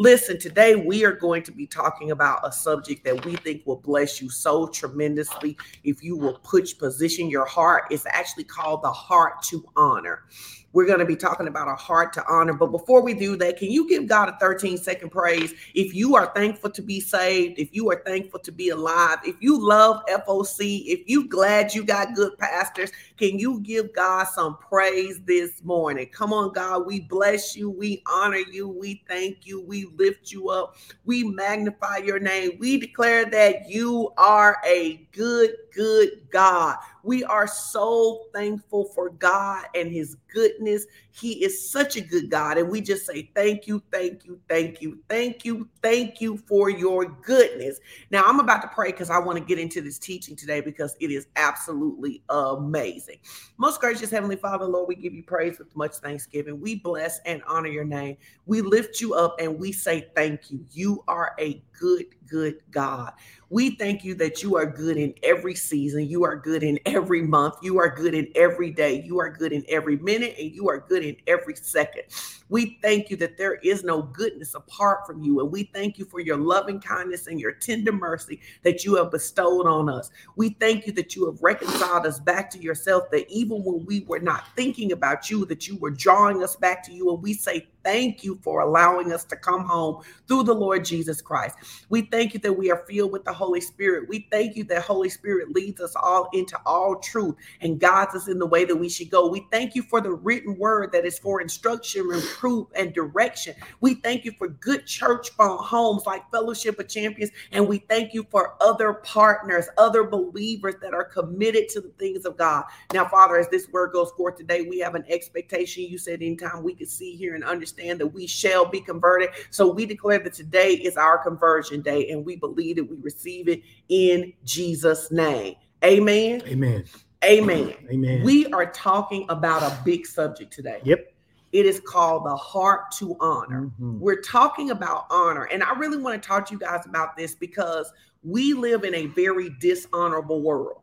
Listen, today we are going to be talking about a subject that we think will bless you so tremendously if you will put position your heart. It's actually called the heart to honor. We're going to be talking about a heart to honor. But before we do that, can you give God a 13 second praise? If you are thankful to be saved, if you are thankful to be alive, if you love FOC, if you glad you got good pastors, can you give God some praise this morning? Come on, God, we bless you, we honor you, we thank you, we lift you up, we magnify your name. We declare that you are a good, good God. We are so thankful for God and his goodness. He is such a good God. And we just say, Thank you, thank you, thank you, thank you, thank you for your goodness. Now, I'm about to pray because I want to get into this teaching today because it is absolutely amazing. Most gracious Heavenly Father, Lord, we give you praise with much thanksgiving. We bless and honor your name. We lift you up and we say, Thank you. You are a good, good God. We thank you that you are good in every season. You are good in every month. You are good in every day. You are good in every minute, and you are good in every second. We thank you that there is no goodness apart from you. And we thank you for your loving kindness and your tender mercy that you have bestowed on us. We thank you that you have reconciled us back to yourself, that even when we were not thinking about you, that you were drawing us back to you. And we say thank you for allowing us to come home through the Lord Jesus Christ. We thank you that we are filled with the Holy Spirit. We thank you that Holy Spirit leads us all into all truth and guides us in the way that we should go. We thank you for the written word that is for instruction, reproof, and direction. We thank you for good church homes like Fellowship of Champions, and we thank you for other partners, other believers that are committed to the things of God. Now, Father, as this word goes forth today, we have an expectation. You said anytime we could see, hear, and understand that we shall be converted. So we declare that today is our conversion day, and we believe that we receive it in Jesus' name. Amen. Amen. Amen. Amen. We are talking about a big subject today. Yep. It is called the heart to honor. Mhm. We're talking about honor. And I really want to talk to you guys about this because we live in a very dishonorable world.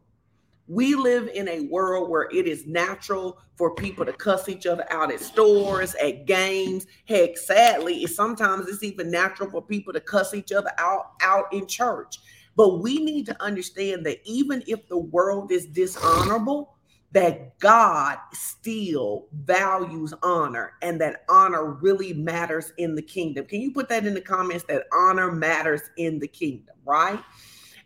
We live in a world where it is natural for people to cuss each other out at stores, at games. Heck, sadly, sometimes it's even natural for people to cuss each other out out in church. But we need to understand that even if the world is dishonorable, that God still values honor and that honor really matters in the kingdom. Can you put that in the comments that honor matters in the kingdom, right?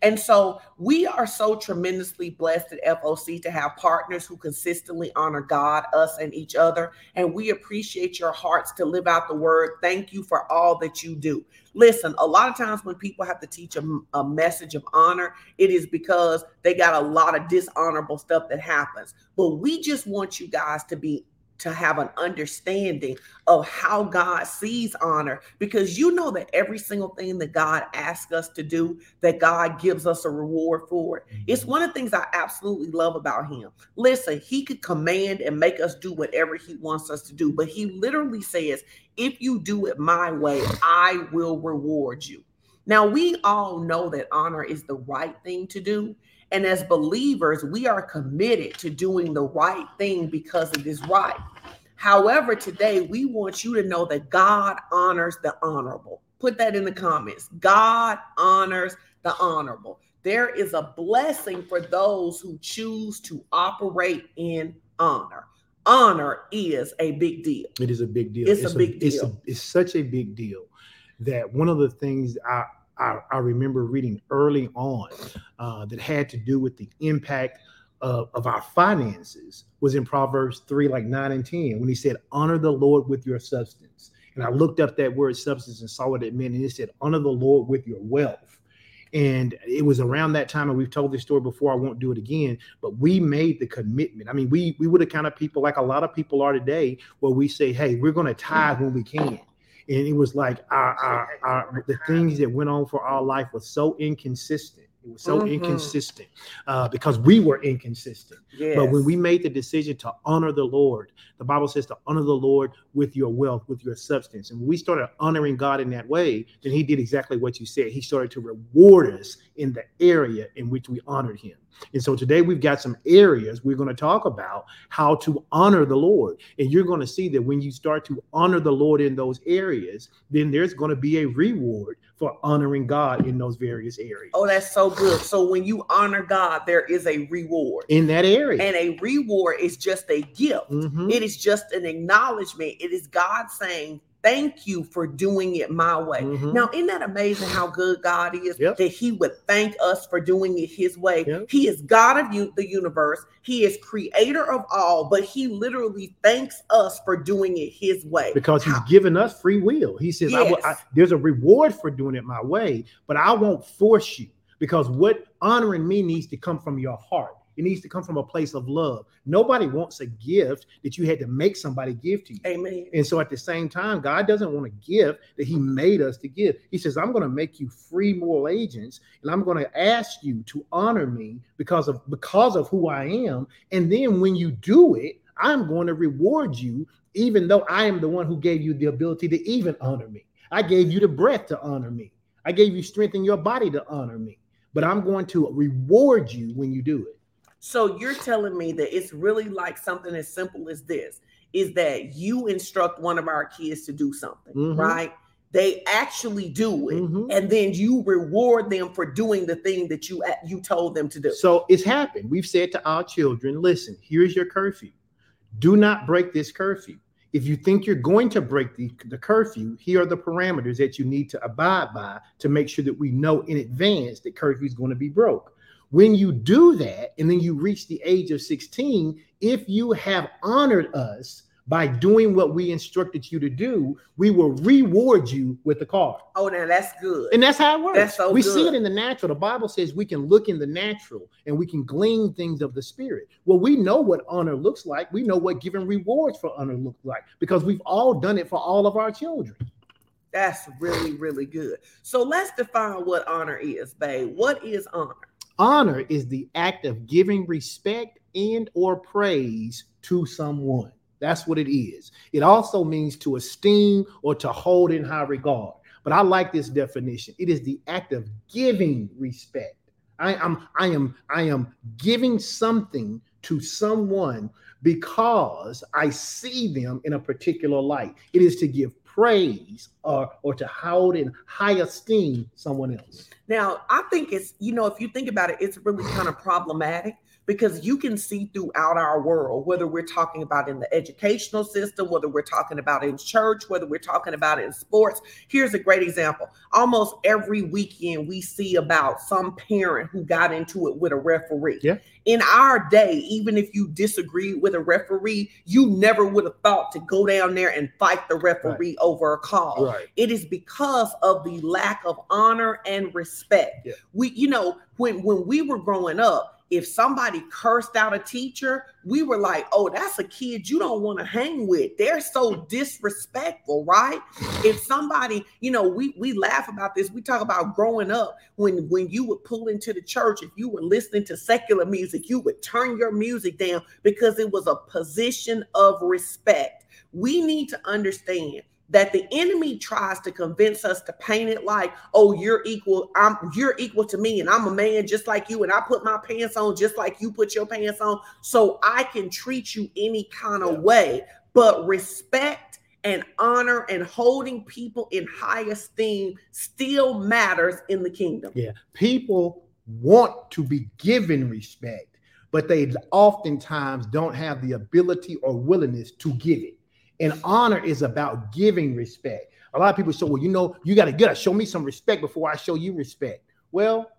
And so we are so tremendously blessed at FOC to have partners who consistently honor God, us, and each other. And we appreciate your hearts to live out the word. Thank you for all that you do. Listen, a lot of times when people have to teach a, a message of honor, it is because they got a lot of dishonorable stuff that happens. But we just want you guys to be to have an understanding of how God sees honor because you know that every single thing that God asks us to do, that God gives us a reward for it. Mm-hmm. It's one of the things I absolutely love about Him. Listen, He could command and make us do whatever He wants us to do, but He literally says, if you do it my way, I will reward you. Now, we all know that honor is the right thing to do. And as believers, we are committed to doing the right thing because it is right. However, today we want you to know that God honors the honorable. Put that in the comments. God honors the honorable. There is a blessing for those who choose to operate in honor. Honor is a big deal. It is a big deal. It's a big It's, deal. it's such a big deal that one of the things I I, I remember reading early on uh, that had to do with the impact of, of our finances was in Proverbs 3, like 9 and 10, when he said, Honor the Lord with your substance. And I looked up that word substance and saw what it meant. And it said, Honor the Lord with your wealth. And it was around that time, and we've told this story before. I won't do it again, but we made the commitment. I mean, we we were the kind of people, like a lot of people are today, where we say, "Hey, we're going to tithe when we can." And it was like our, our, our the things that went on for our life was so inconsistent. It was so Mhm. inconsistent uh, because we were inconsistent. Yes. but when we made the decision to honor the lord the bible says to honor the lord with your wealth with your substance. And when we started honoring god in that way then he did exactly what you said. He started to reward us in the area in which we honored him And so today we've got some areas we're going to talk about how to honor the Lord. And you're going to see that when you start to honor the Lord in those areas, then there's going to be a reward for honoring God in those various areas. Oh, that's so good. So when you honor God, there is a reward in that area. And a reward is just a gift. Mm-hmm. It is just an acknowledgement. It is God saying, thank you for doing it my way. Mm-hmm. Now, isn't that amazing how good God is yep. that He would thank us for doing it His way? Yep. He is God of you, the universe, He is creator of all, but He literally thanks us for doing it His way because He's how? given us free will. He says, yes. I will, I, There's a reward for doing it my way, but I won't force you because what honoring me needs to come from your heart. It needs to come from a place of love. Nobody wants a gift that you had to make somebody give to you. Amen. And so at the same time, God doesn't want a gift that He made us to give. He says, I'm going to make you free moral agents, and I'm going to ask you to honor me because of because of who I am. And then when you do it, I'm going to reward you, even though I am the one who gave you the ability to even honor me. I gave you the breath to honor me. I gave you strength in your body to honor me. But I'm going to reward you when you do it. So you're telling me that it's really like something as simple as this is that you instruct one of our kids to do something, mm-hmm. right? They actually do it, mm-hmm. and then you reward them for doing the thing that you you told them to do. So it's happened. We've said to our children, "Listen, here's your curfew. Do not break this curfew. If you think you're going to break the, the curfew, here are the parameters that you need to abide by to make sure that we know in advance that curfew is going to be broke. When you do that, and then you reach the age of 16, if you have honored us by doing what we instructed you to do, we will reward you with the car. Oh, now that's good. And that's how it works. That's so we good. see it in the natural. The Bible says we can look in the natural and we can glean things of the spirit. Well, we know what honor looks like. We know what giving rewards for honor looks like because we've all done it for all of our children. That's really, really good. So let's define what honor is, babe. What is honor? Honor is the act of giving respect and or praise to someone. That's what it is. It also means to esteem or to hold in high regard. But I like this definition. It is the act of giving respect. I am I am I am giving something to someone because I see them in a particular light. It is to give praise or or to hold in high esteem someone else. Now, I think it's you know if you think about it, it's really kind of problematic because you can see throughout our world, whether we're talking about in the educational system, whether we're talking about in church, whether we're talking about in sports. Here's a great example. Almost every weekend, we see about some parent who got into it with a referee. Yeah. In our day, even if you disagree with a referee, you never would have thought to go down there and fight the referee right. over a call. Right. It is because of the lack of honor and respect. Yeah. We, you know, when when we were growing up, if somebody cursed out a teacher, we were like, oh, that's a kid you don't want to hang with. They're so disrespectful, right? If somebody, you know, we we laugh about this. We talk about growing up when when you would pull into the church, if you were listening to secular music, you would turn your music down because it was a position of respect. We need to understand that the enemy tries to convince us to paint it like, oh, you're equal, I'm you're equal to me, and I'm a man just like you, and I put my pants on just like you put your pants on, so I can treat you any kind of way. But respect and honor and holding people in high esteem still matters in the kingdom. Yeah, people want to be given respect, but they oftentimes don't have the ability or willingness to give it. And honor is about giving respect. A lot of people say, well, you know, you got to get show me some respect before I show you respect. Well,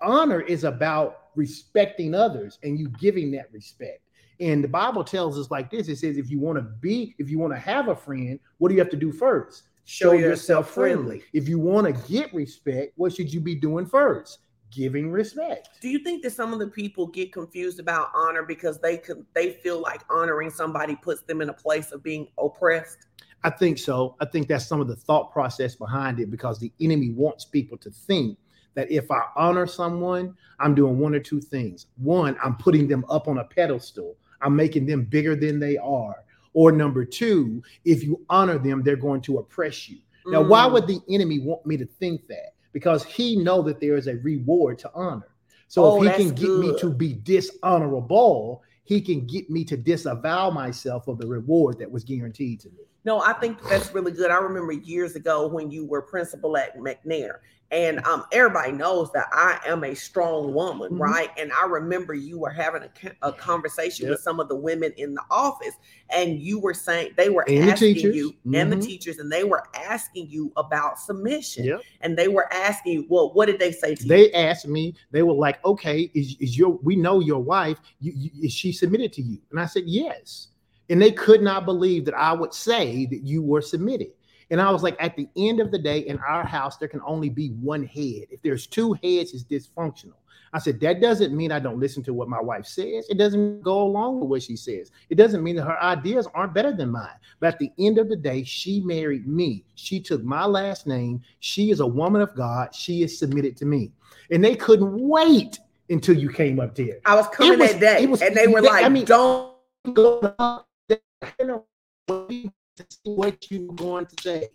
honor is about respecting others and you giving that respect. And the Bible tells us like this: it says, if you want to be, if you want to have a friend, what do you have to do first? Show, show yourself friendly. friendly. If you want to get respect, what should you be doing first? Giving respect. Do you think that some of the people get confused about honor because they could they feel like honoring somebody puts them in a place of being oppressed? I think so. I think that's some of the thought process behind it because the enemy wants people to think that if I honor someone, I'm doing one or two things. One, I'm putting them up on a pedestal. I'm making them bigger than they are. Or number two, if you honor them, they're going to oppress you. Now, mm. why would the enemy want me to think that? Because he know that there is a reward to honor. So Oh, if he can get me to be dishonorable, he can get me to disavow myself of the reward that was guaranteed to me. No, I think that's really good. I remember years ago when you were principal at McNair, and um, everybody knows that I am a strong woman, Mhm. right? And I remember you were having a, a conversation Yep. with some of the women in the office, and you were saying they were And asking you and the Mhm. teachers, and they were asking you about submission, Yep. and they were asking you, well, what did they say to you? They asked me, they were like, okay, is, is your we know your wife, you, you, is she submitted to you? And I said, yes. And they could not believe that I would say that you were submitted. And I was like, at the end of the day, in our house, there can only be one head. If there's two heads, it's dysfunctional. I said, that doesn't mean I don't listen to what my wife says. It doesn't go along with what she says. It doesn't mean that her ideas aren't better than mine. But at the end of the day, she married me. She took my last name. She is a woman of God. She is submitted to me. And they couldn't wait until you came up there. I was coming was- that day, was- and they were they- like, I mean- don't. Go up what you going to say.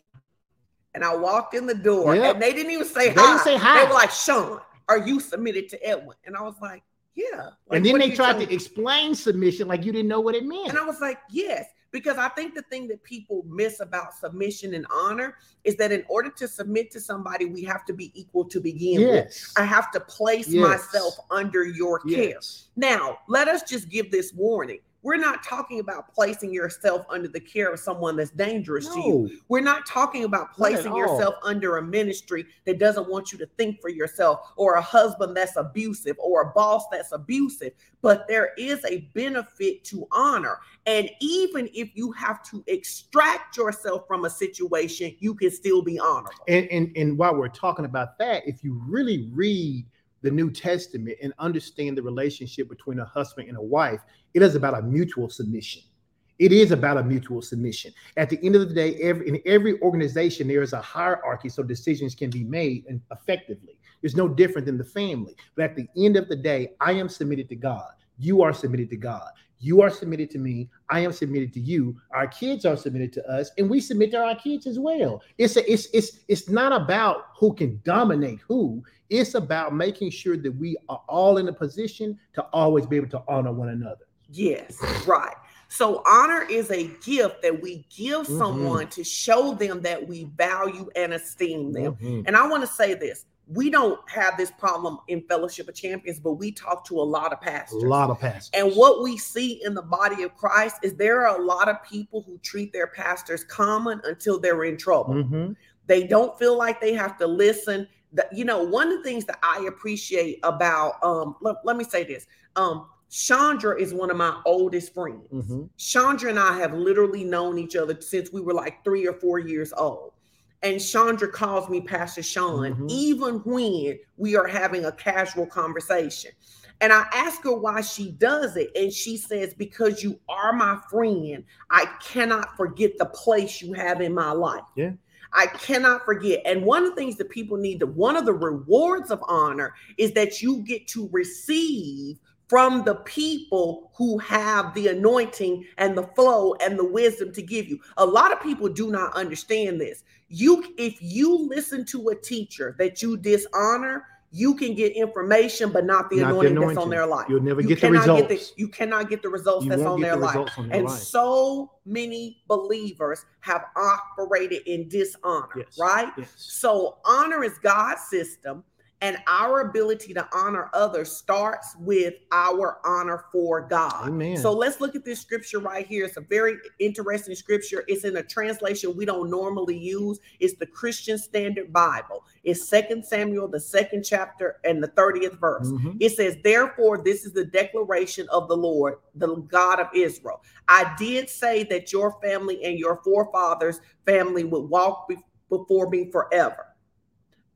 And I walked in the door, Yep. and they didn't even say They hi. didn't say hi. They were like, Sean, are you submitted to Edwin? And I was like, yeah. Like, and then they tried to explain submission like you didn't know what it meant. And I was like, yes, because I think the thing that people miss about submission and honor is that in order to submit to somebody, we have to be equal to begin with. I have to place Yes. myself under your care. yes. Now, let us just give this warning. We're not talking about placing yourself under the care of someone that's dangerous to you. We're not talking about placing yourself under a ministry that doesn't want you to think for yourself, or a husband that's abusive, or a boss that's abusive. But there is a benefit to honor. And even if you have to extract yourself from a situation, you can still be honorable. And, and and while we're talking about that, if you really read the New Testament and understand the relationship between a husband and a wife, it is about a mutual submission. It is about a mutual submission. At the end of the day, every in every organization, there is a hierarchy so decisions can be made and effectively. It's no different than the family. But at the end of the day, I am submitted to God. You are submitted to God. You are submitted to me. I am submitted to you. Our kids are submitted to us, and we submit to our kids as well. It's a, it's it's it's not about who can dominate who. It's about making sure that we are all in a position to always be able to honor one another. Yes, right. So honor is a gift that we give Mhm. someone to show them that we value and esteem them. Mhm. And I want to say this. We don't have this problem in Fellowship of Champions, but we talk to a lot of pastors. A lot of pastors. And what we see in the body of Christ is there are a lot of people who treat their pastors common until they're in trouble. Mhm. They don't feel like they have to listen. The- you know, one of the things that I appreciate about um let, let me say this. Um Chandra is one of my oldest friends. Mhm. Chandra and I have literally known each other since we were like three or four years old. And Chandra calls me Pastor Sean, Mhm. even when we are having a casual conversation. And I ask her why she does it. And she says, Because you are my friend, I cannot forget the place you have in my life. Yeah. I cannot forget. And one of the things that people need to, one of the rewards of honor is that you get to receive from the people who have the anointing and the flow and the wisdom to give you. A lot of people do not understand this. You if you listen to a teacher that you dishonor, you can get information but not the, Not the anointing, that's on their life. You'll never You get the results. Get the, you cannot get the results You that's on their the life. on And life. so many believers have operated in dishonor, Yes. right? Yes. So honor is God's system, and our ability to honor others starts with our honor for God. Amen. So let's look at this scripture right here. It's a very interesting scripture. It's in a translation we don't normally use. It's the Christian Standard Bible. It's Second Samuel, the second chapter, and the 30th verse. Mhm. It says, Therefore, this is the declaration of the Lord, the God of Israel. I did say that your family and your forefathers' family would walk be- before me forever.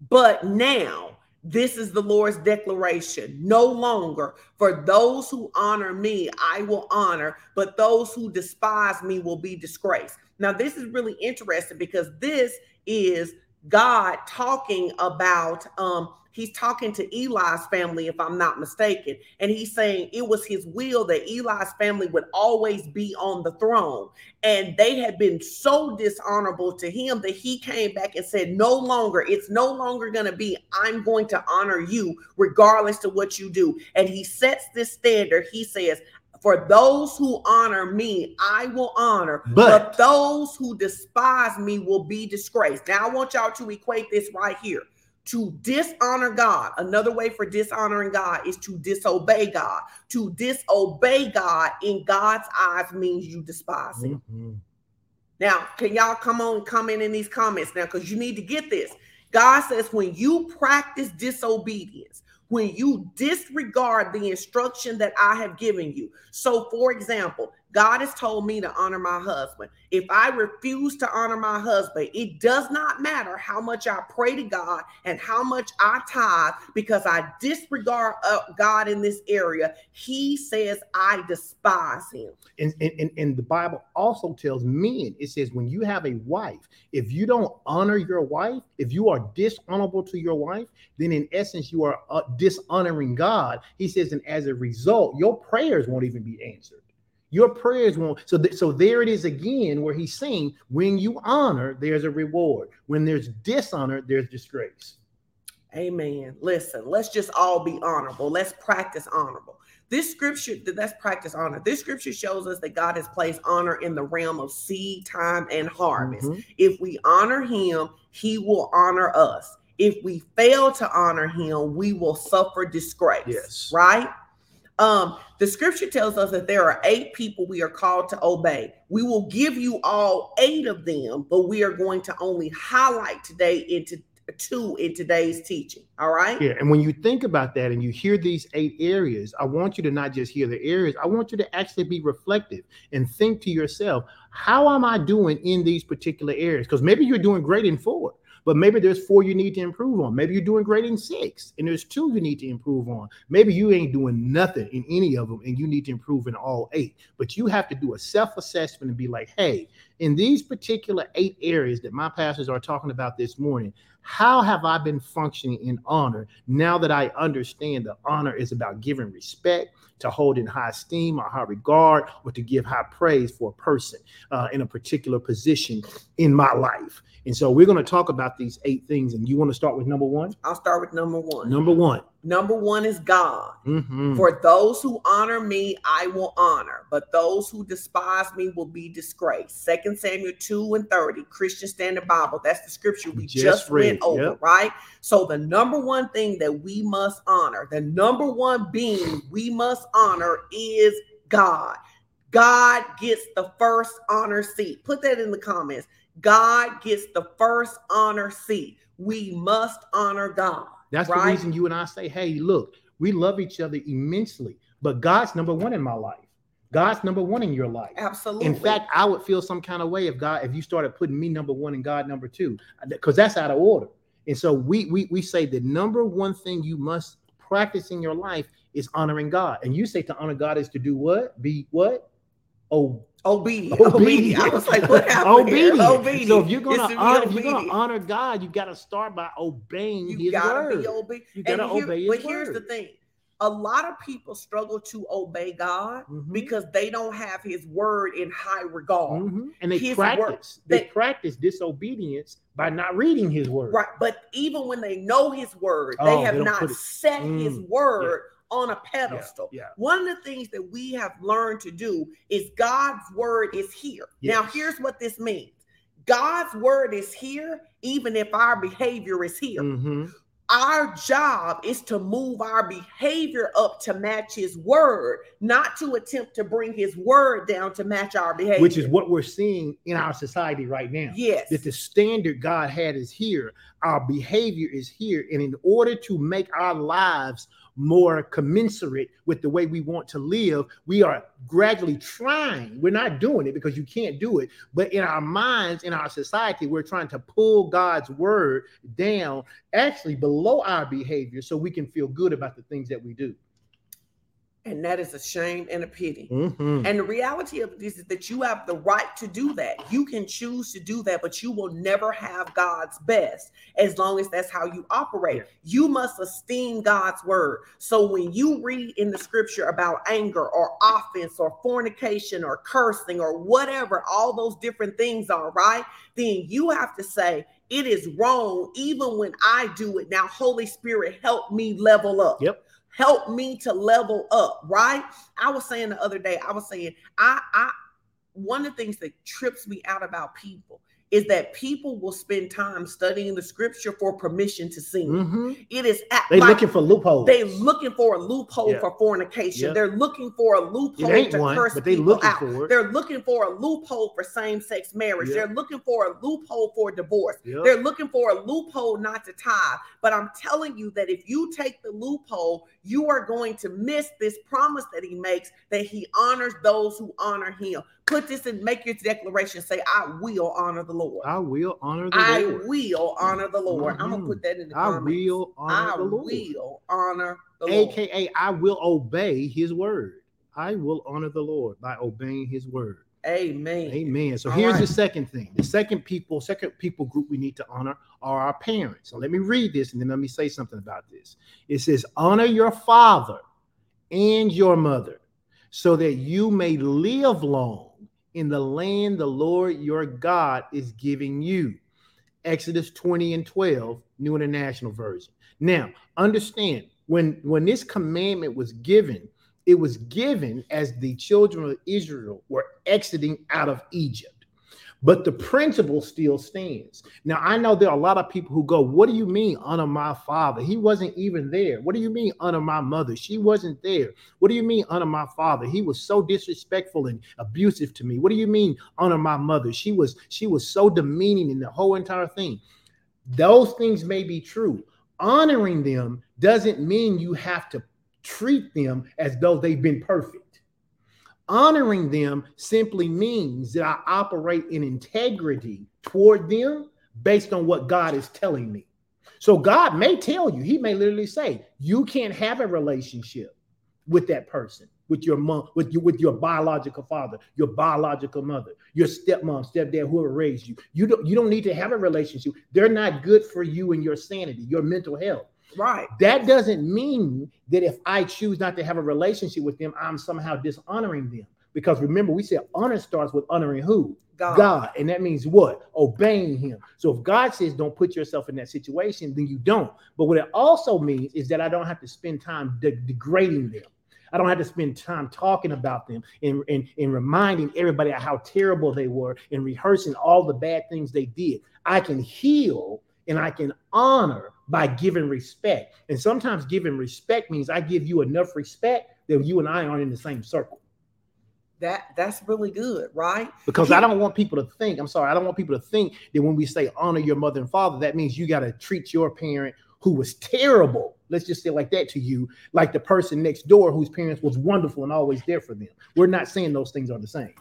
But now, this is the Lord's declaration. No longer for those who honor me, I will honor, but those who despise me will be disgraced. Now, this is really interesting because this is God talking about um, he's talking to Eli's family, if I'm not mistaken. And he's saying it was his will that Eli's family would always be on the throne. And they had been so dishonorable to him that he came back and said, No longer, it's no longer going to be, I'm going to honor you regardless of what you do. And he sets this standard. He says, for those who honor me, I will honor, but, but, those who despise me will be disgraced. Now, I want y'all to equate this right here to dishonor God. Another way for dishonoring God is to disobey God. To disobey God in God's eyes means you despise Him. Mm-hmm. Now, can y'all come on, and comment in these comments now? Because you need to get this. God says, when you practice disobedience, when you disregard the instruction that I have given you. So, for example, God has told me to honor my husband. If I refuse to honor my husband, it does not matter how much I pray to God and how much I tithe because I disregard uh, God in this area. He says I despise him. And, and, and the Bible also tells men, it says, when you have a wife, if you don't honor your wife, if you are dishonorable to your wife, then in essence, you are uh, dishonoring God. He says, and as a result, your prayers won't even be answered. Your prayers won't. So, th- so there it is again, where he's saying, when you honor, there's a reward. When there's dishonor, there's disgrace. Amen. Listen, let's just all be honorable. Let's practice honorable. This scripture, let's practice honor. This scripture shows us that God has placed honor in the realm of seed, time, and harvest. Mm-hmm. If we honor him, he will honor us. If we fail to honor him, we will suffer disgrace. Yes. Right? Um, the scripture tells us that there are eight people we are called to obey. We will give you all eight of them, but we are going to only highlight today into two in today's teaching. All right. Yeah. And when you think about that and you hear these eight areas, I want you to not just hear the areas, I want you to actually be reflective and think to yourself, how am I doing in these particular areas? Because maybe you're doing great in four. But maybe there's four you need to improve on. Maybe you're doing great in six, and there's two you need to improve on. Maybe you ain't doing nothing in any of them, and you need to improve in all eight. But you have to do a self assessment and be like, hey, in these particular eight areas that my pastors are talking about this morning, how have I been functioning in honor now that I understand that honor is about giving respect, to hold in high esteem or high regard, or to give high praise for a person uh, in a particular position in my life? And so we're going to talk about these eight things. And you want to start with number one? I'll start with number one. Number one. Number one is God. Mm-hmm. For those who honor me, I will honor, but those who despise me will be disgraced. Second Samuel 2 and 30, Christian Standard Bible. That's the scripture we just, just went over, yep. right? So the number one thing that we must honor, the number one being we must honor is God. God gets the first honor seat. Put that in the comments. God gets the first honor seat. We must honor God. That's right? the reason you and I say, hey, look, we love each other immensely, but God's number one in my life. God's number one in your life. Absolutely. In fact, I would feel some kind of way if God, if you started putting me number one and God number two, because that's out of order. And so we we we say the number one thing you must practice in your life is honoring God. And you say to honor God is to do what? Be what? Oh, obedient. Obedient. I was like, what happened? Obedient. obedient. So if you're gonna honor, if you're gonna honor God, you got to start by obeying you His gotta word. Be obe- you gotta obey His But word. here's the thing: a lot of people struggle to obey God mm-hmm. because they don't have His word in high regard, mm-hmm. and they his practice. They, they practice disobedience by not reading His word. Right, but even when they know His word, oh, they have they not set mm, His word. Yeah on a pedestal. Yeah, yeah. One of the things that we have learned to do is God's word is here. Yes. Now, here's what this means God's word is here, even if our behavior is here. Mm-hmm. Our job is to move our behavior up to match his word, not to attempt to bring his word down to match our behavior. Which is what we're seeing in our society right now. Yes. That the standard God had is here, our behavior is here. And in order to make our lives more commensurate with the way we want to live. We are gradually trying. We're not doing it because you can't do it, but in our minds, in our society, we're trying to pull God's word down actually below our behavior so we can feel good about the things that we do. And that is a shame and a pity. Mhm. And the reality of this is that you have the right to do that. You can choose to do that, but you will never have God's best as long as that's how you operate. Yeah. You must esteem God's word. So when you read in the scripture about anger or offense or fornication or cursing or whatever, all those different things are, right? Then you have to say, it is wrong even when I do it. Now, Holy Spirit, help me level up Yep. Help me to level up right i was saying the other day i was saying i i one of the things that trips me out about people is that people will spend time studying the scripture for permission to sin Mhm. it is at, They like looking for loopholes. they looking for a loophole Yeah. for fornication Yeah. they're looking for a loophole to one, curse but they people looking out they're looking for a loophole for same-sex marriage Yeah. they're looking for a loophole for divorce they're looking for a loophole not to tithe. But I'm telling you that if you take the loophole, you are going to miss this promise that he makes that he honors those who honor him. Put this and make your declaration say, I will honor the Lord. I will honor the I Lord. I will honor the Lord. I'm gonna mm-hmm. put that in the I comments. will honor I the Lord. will honor the Lord. AKA, I will obey his word. I will honor the Lord by obeying his word. Amen. Amen. So All here's right. the second thing. The second people, second people group we need to honor are our parents. So let me read this and then let me say something about this. It says, honor your father and your mother so that you may live long in the land the Lord your God is giving you. Exodus 20 and 12, New International Version. Now, understand when when this commandment was given, it was given as the children of Israel were exiting out of Egypt. But the principle still stands. Now, I know there are a lot of people who go, What do you mean, honor my father? He wasn't even there. What do you mean, honor my mother? She wasn't there. What do you mean, honor my father? He was so disrespectful and abusive to me. What do you mean, honor my mother? She was she was so demeaning in the whole entire thing. Those things may be true. Honoring them doesn't mean you have to treat them as though they've been perfect. Honoring them simply means that I operate in integrity toward them based on what God is telling me. So God may tell you, He may literally say, you can't have a relationship with that person, with your mom, with your with your biological father, your biological mother, your stepmom, stepdad, whoever raised you. You don't you don't need to have a relationship. They're not good for you and your sanity, your mental health. Right. That doesn't mean that if I choose not to have a relationship with them, I'm somehow dishonoring them. Because remember, we said honor starts with honoring who? God. God. And that means what? Obeying him. So if God says don't put yourself in that situation, then you don't. But what it also means is that I don't have to spend time de- degrading them. I don't have to spend time talking about them and, and, and reminding everybody how terrible they were and rehearsing all the bad things they did. I can heal and I can honor by giving respect. And sometimes giving respect means I give you enough respect that you and I aren't in the same circle. That that's really good, right? Because I don't want people to think, I'm sorry, I don't want people to think that when we say honor your mother and father, that means you got to treat your parent who was terrible. Let's just say like that to you, like the person next door whose parents was wonderful and always there for them. We're not saying those things are the same.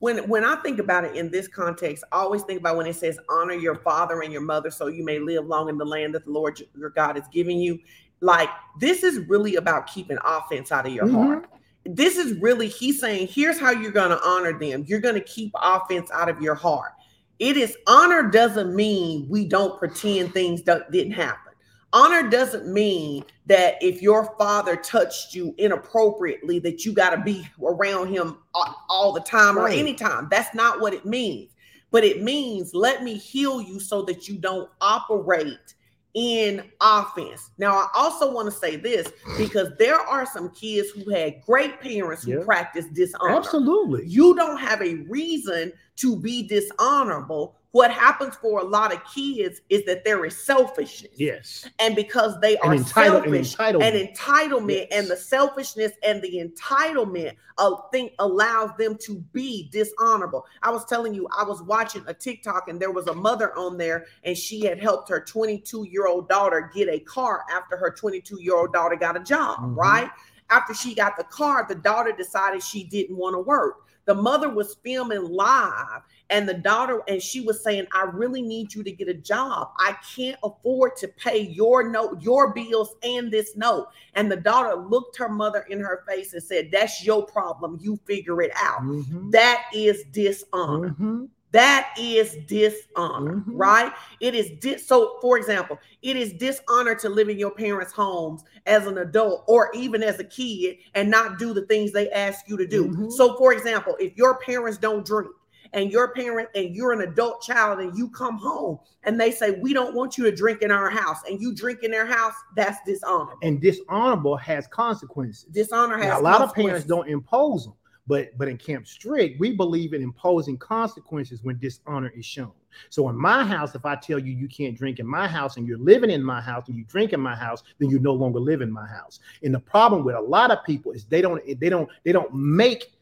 When when I think about it in this context, I always think about when it says honor your father and your mother so you may live long in the land that the Lord your God is giving you. Like this is really about keeping offense out of your Mhm. heart. This is really he's saying here's how you're going to honor them. You're going to keep offense out of your heart. It is honor doesn't mean we don't pretend things don't, didn't happen. Honor doesn't mean that if your father touched you inappropriately, that you got to be around him all, all the time or anytime. That's not what it means. But it means let me heal you so that you don't operate in offense. Now, I also want to say this because there are some kids who had great parents who Yeah. practice dishonor. Absolutely. You don't have a reason to be dishonorable. What happens for a lot of kids is that there is selfishness. Yes. And because they are entitled, an selfish, entitlement. an entitlement Yes. and the selfishness and the entitlement of thing allows them to be dishonorable. I was telling you, I was watching a TikTok and there was a mother on there and she had helped her 22 year old daughter get a car after her 22 year old daughter got a job, Mhm. right? after she got the car, the daughter decided she didn't want to work. The mother was filming live, and the daughter, and she was saying, I really need you to get a job. I can't afford to pay your note, your bills, and this note. And the daughter looked her mother in her face and said, That's your problem. You figure it out. Mhm. That is dishonor. Mhm. That is dishonor, Mhm. right? It is dis- so. For example, it is dishonor to live in your parents' homes as an adult or even as a kid and not do the things they ask you to do. Mhm. So, for example, if your parents don't drink and your parent and you're an adult child and you come home and they say we don't want you to drink in our house and you drink in their house, that's dishonorable. And dishonorable has consequences. Dishonor has Now, a lot of parents don't impose them, but but in Camp Strict, we believe in imposing consequences when dishonor is shown. So in my house, if I tell you you can't drink in my house and you're living in my house and you drink in my house, then you no longer live in my house. And the problem with a lot of people is they don't they don't they don't make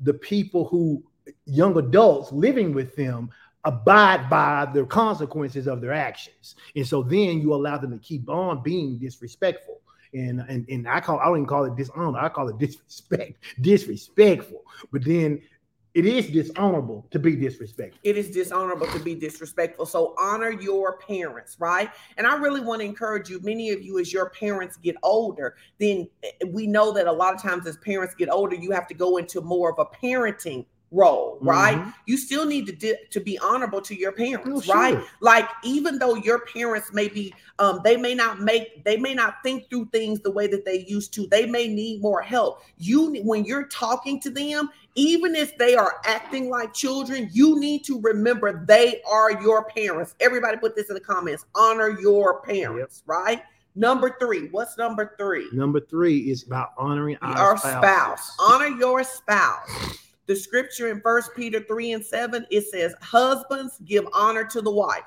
the people who young adults living with them abide by the consequences of their actions. And so then you allow them to keep on being disrespectful. And, and and I call I don't even call it dishonor, I call it disrespect, disrespectful. But then it is dishonorable to be disrespectful. it is dishonorable to be disrespectful. So honor your parents, right? And I really want to encourage you, many of you, as your parents get older, then we know that a lot of times as parents get older, you have to go into more of a parenting role, right? Mhm. You still need to di- to be honorable to your parents, Oh, right? sure. Like even though your parents may be, um, they may not make, they may not think through things the way that they used to. They may need more help. You, when you're talking to them, even if they are acting like children, you need to remember they are your parents. Everybody, put this in the comments. Honor your parents, right? Number three. What's number three? Number three is about honoring our, our spouse. Honor your spouse. The scripture in First Peter 3 and 7, it says, Husbands, give honor to the wife.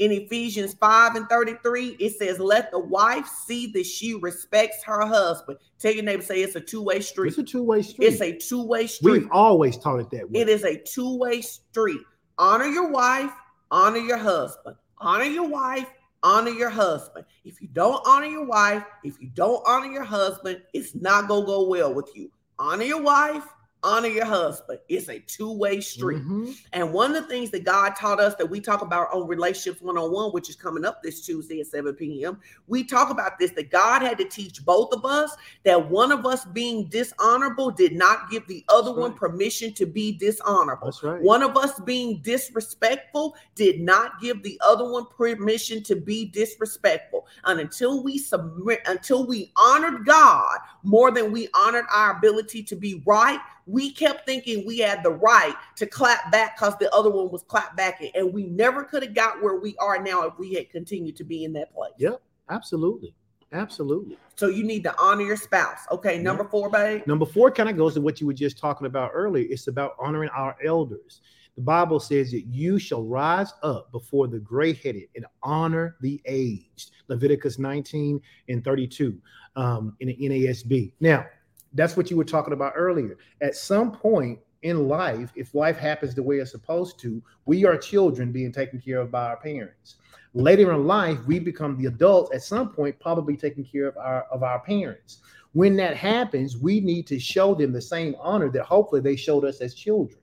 In Ephesians 5 and 33, it says, Let the wife see that she respects her husband. Tell your neighbor, say it's a two-way street. It's a two-way street. It's a two-way street. We've always taught it that way. It is a two-way street. Honor your wife, honor your husband. Honor your wife, honor your husband. If you don't honor your wife, if you don't honor your husband, it's not gonna go well with you. Honor your wife, honor your husband. It's a two-way street. Mhm. And one of the things that God taught us that we talk about on Relationships 101, which is coming up this Tuesday at 7 p.m., we talk about this that God had to teach both of us that one of us being dishonorable did not give the other That's one right. permission to be dishonorable. That's right. One of us being disrespectful did not give the other one permission to be disrespectful. And until we submit, until we honored God more than we honored our ability to be right, we kept thinking we had the right to clap back because the other one was clap backing. And we never could have got where we are now if we had continued to be in that place. Yep. Absolutely. Absolutely. So you need to honor your spouse. Okay, number four, babe. Number four kind of goes to what you were just talking about earlier. It's about honoring our elders. The Bible says that you shall rise up before the gray headed and honor the aged. Leviticus 19 and 32 um, in the NASB. Now, that's what you were talking about earlier. At some point in life, if life happens the way it's supposed to, we are children being taken care of by our parents. Later in life, we become the adults at some point, probably taking care of our of our parents. When that happens, we need to show them the same honor that hopefully they showed us as children.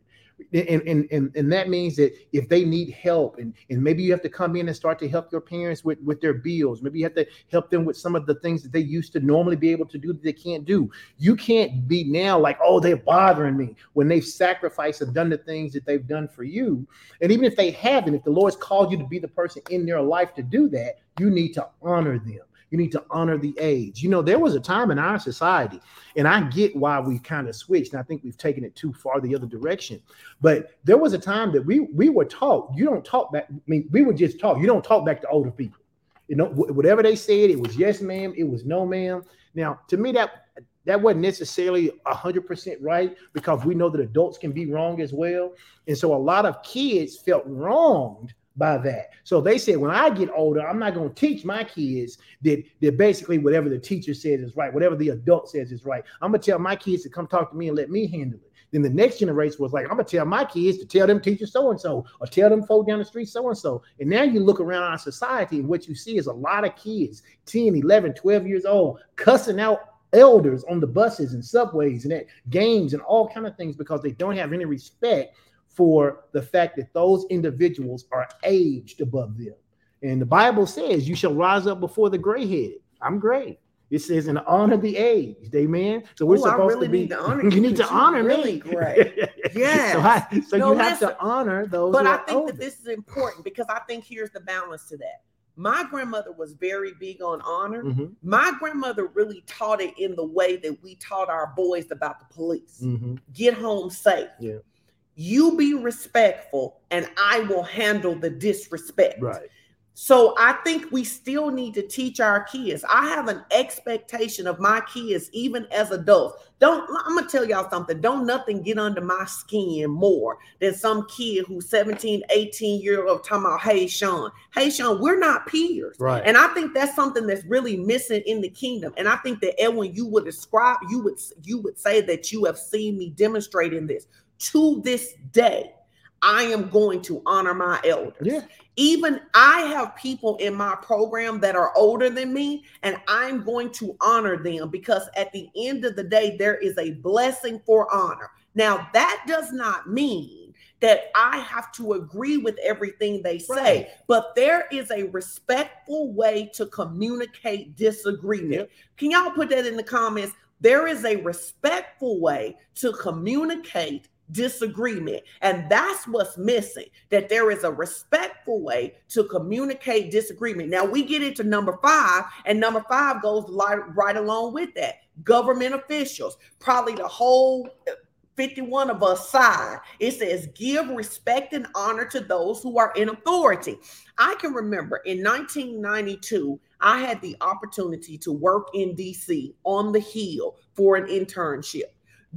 And, and, and, and that means that if they need help and, and maybe you have to come in and start to help your parents with, with their bills, maybe you have to help them with some of the things that they used to normally be able to do that they can't do. You can't be now like, oh, they're bothering me when they've sacrificed and done the things that they've done for you. And even if they haven't, if the Lord's called you to be the person in their life to do that, you need to honor them. You need to honor the age. You know, there was a time in our society, and I get why we kind of switched, and I think we've taken it too far the other direction. But there was a time that we we were taught you don't talk back. I mean, we were just taught you don't talk back to older people. You know, wh- whatever they said, it was yes, ma'am. It was no, ma'am. Now, to me, that that wasn't necessarily hundred percent right because we know that adults can be wrong as well, and so a lot of kids felt wronged by that. So they said, when I get older, I'm not going to teach my kids that that basically whatever the teacher says is right, whatever the adult says is right. I'm gonna tell my kids to come talk to me and let me handle it. Then the next generation was like, I'm gonna tell my kids to tell them teacher so and so, or tell them folk down the street so and so. And now you look around our society and what you see is a lot of kids, 10, 11, 12 years old, cussing out elders on the buses and subways and at games and all kind of things because they don't have any respect for the fact that those individuals are aged above them. And the Bible says, You shall rise up before the gray headed. I'm gray. It says, and honor the aged. Amen. So we're Ooh, supposed really to be. Need to honor you, need to honor really me. great. Yeah. so, I, so no, you have to honor those. But I think older. that this is important because I think here's the balance to that. My grandmother was very big on honor. Mm-hmm. My grandmother really taught it in the way that we taught our boys about the police. Mm-hmm. Get home safe. Yeah. You be respectful, and I will handle the disrespect. Right. So I think we still need to teach our kids. I have an expectation of my kids, even as adults. Don't I'm gonna tell y'all something. Don't nothing get under my skin more than some kid who's 17, 18 year old talking about, hey Sean, hey Sean, we're not peers. Right. And I think that's something that's really missing in the kingdom. And I think that Edwin, you would describe, you would you would say that you have seen me demonstrating this to this day. I am going to honor my elders. Yeah. Even I have people in my program that are older than me, and I'm going to honor them because at the end of the day, there is a blessing for honor. Now, that does not mean that I have to agree with everything they say, right. but there is a respectful way to communicate disagreement. Yep. Can y'all put that in the comments? There is a respectful way to communicate disagreement. And that's what's missing that there is a respectful way to communicate disagreement. Now we get into number five, and number five goes right along with that. Government officials, probably the whole 51 of us side. It says, give respect and honor to those who are in authority. I can remember in 1992, I had the opportunity to work in DC on the Hill for an internship.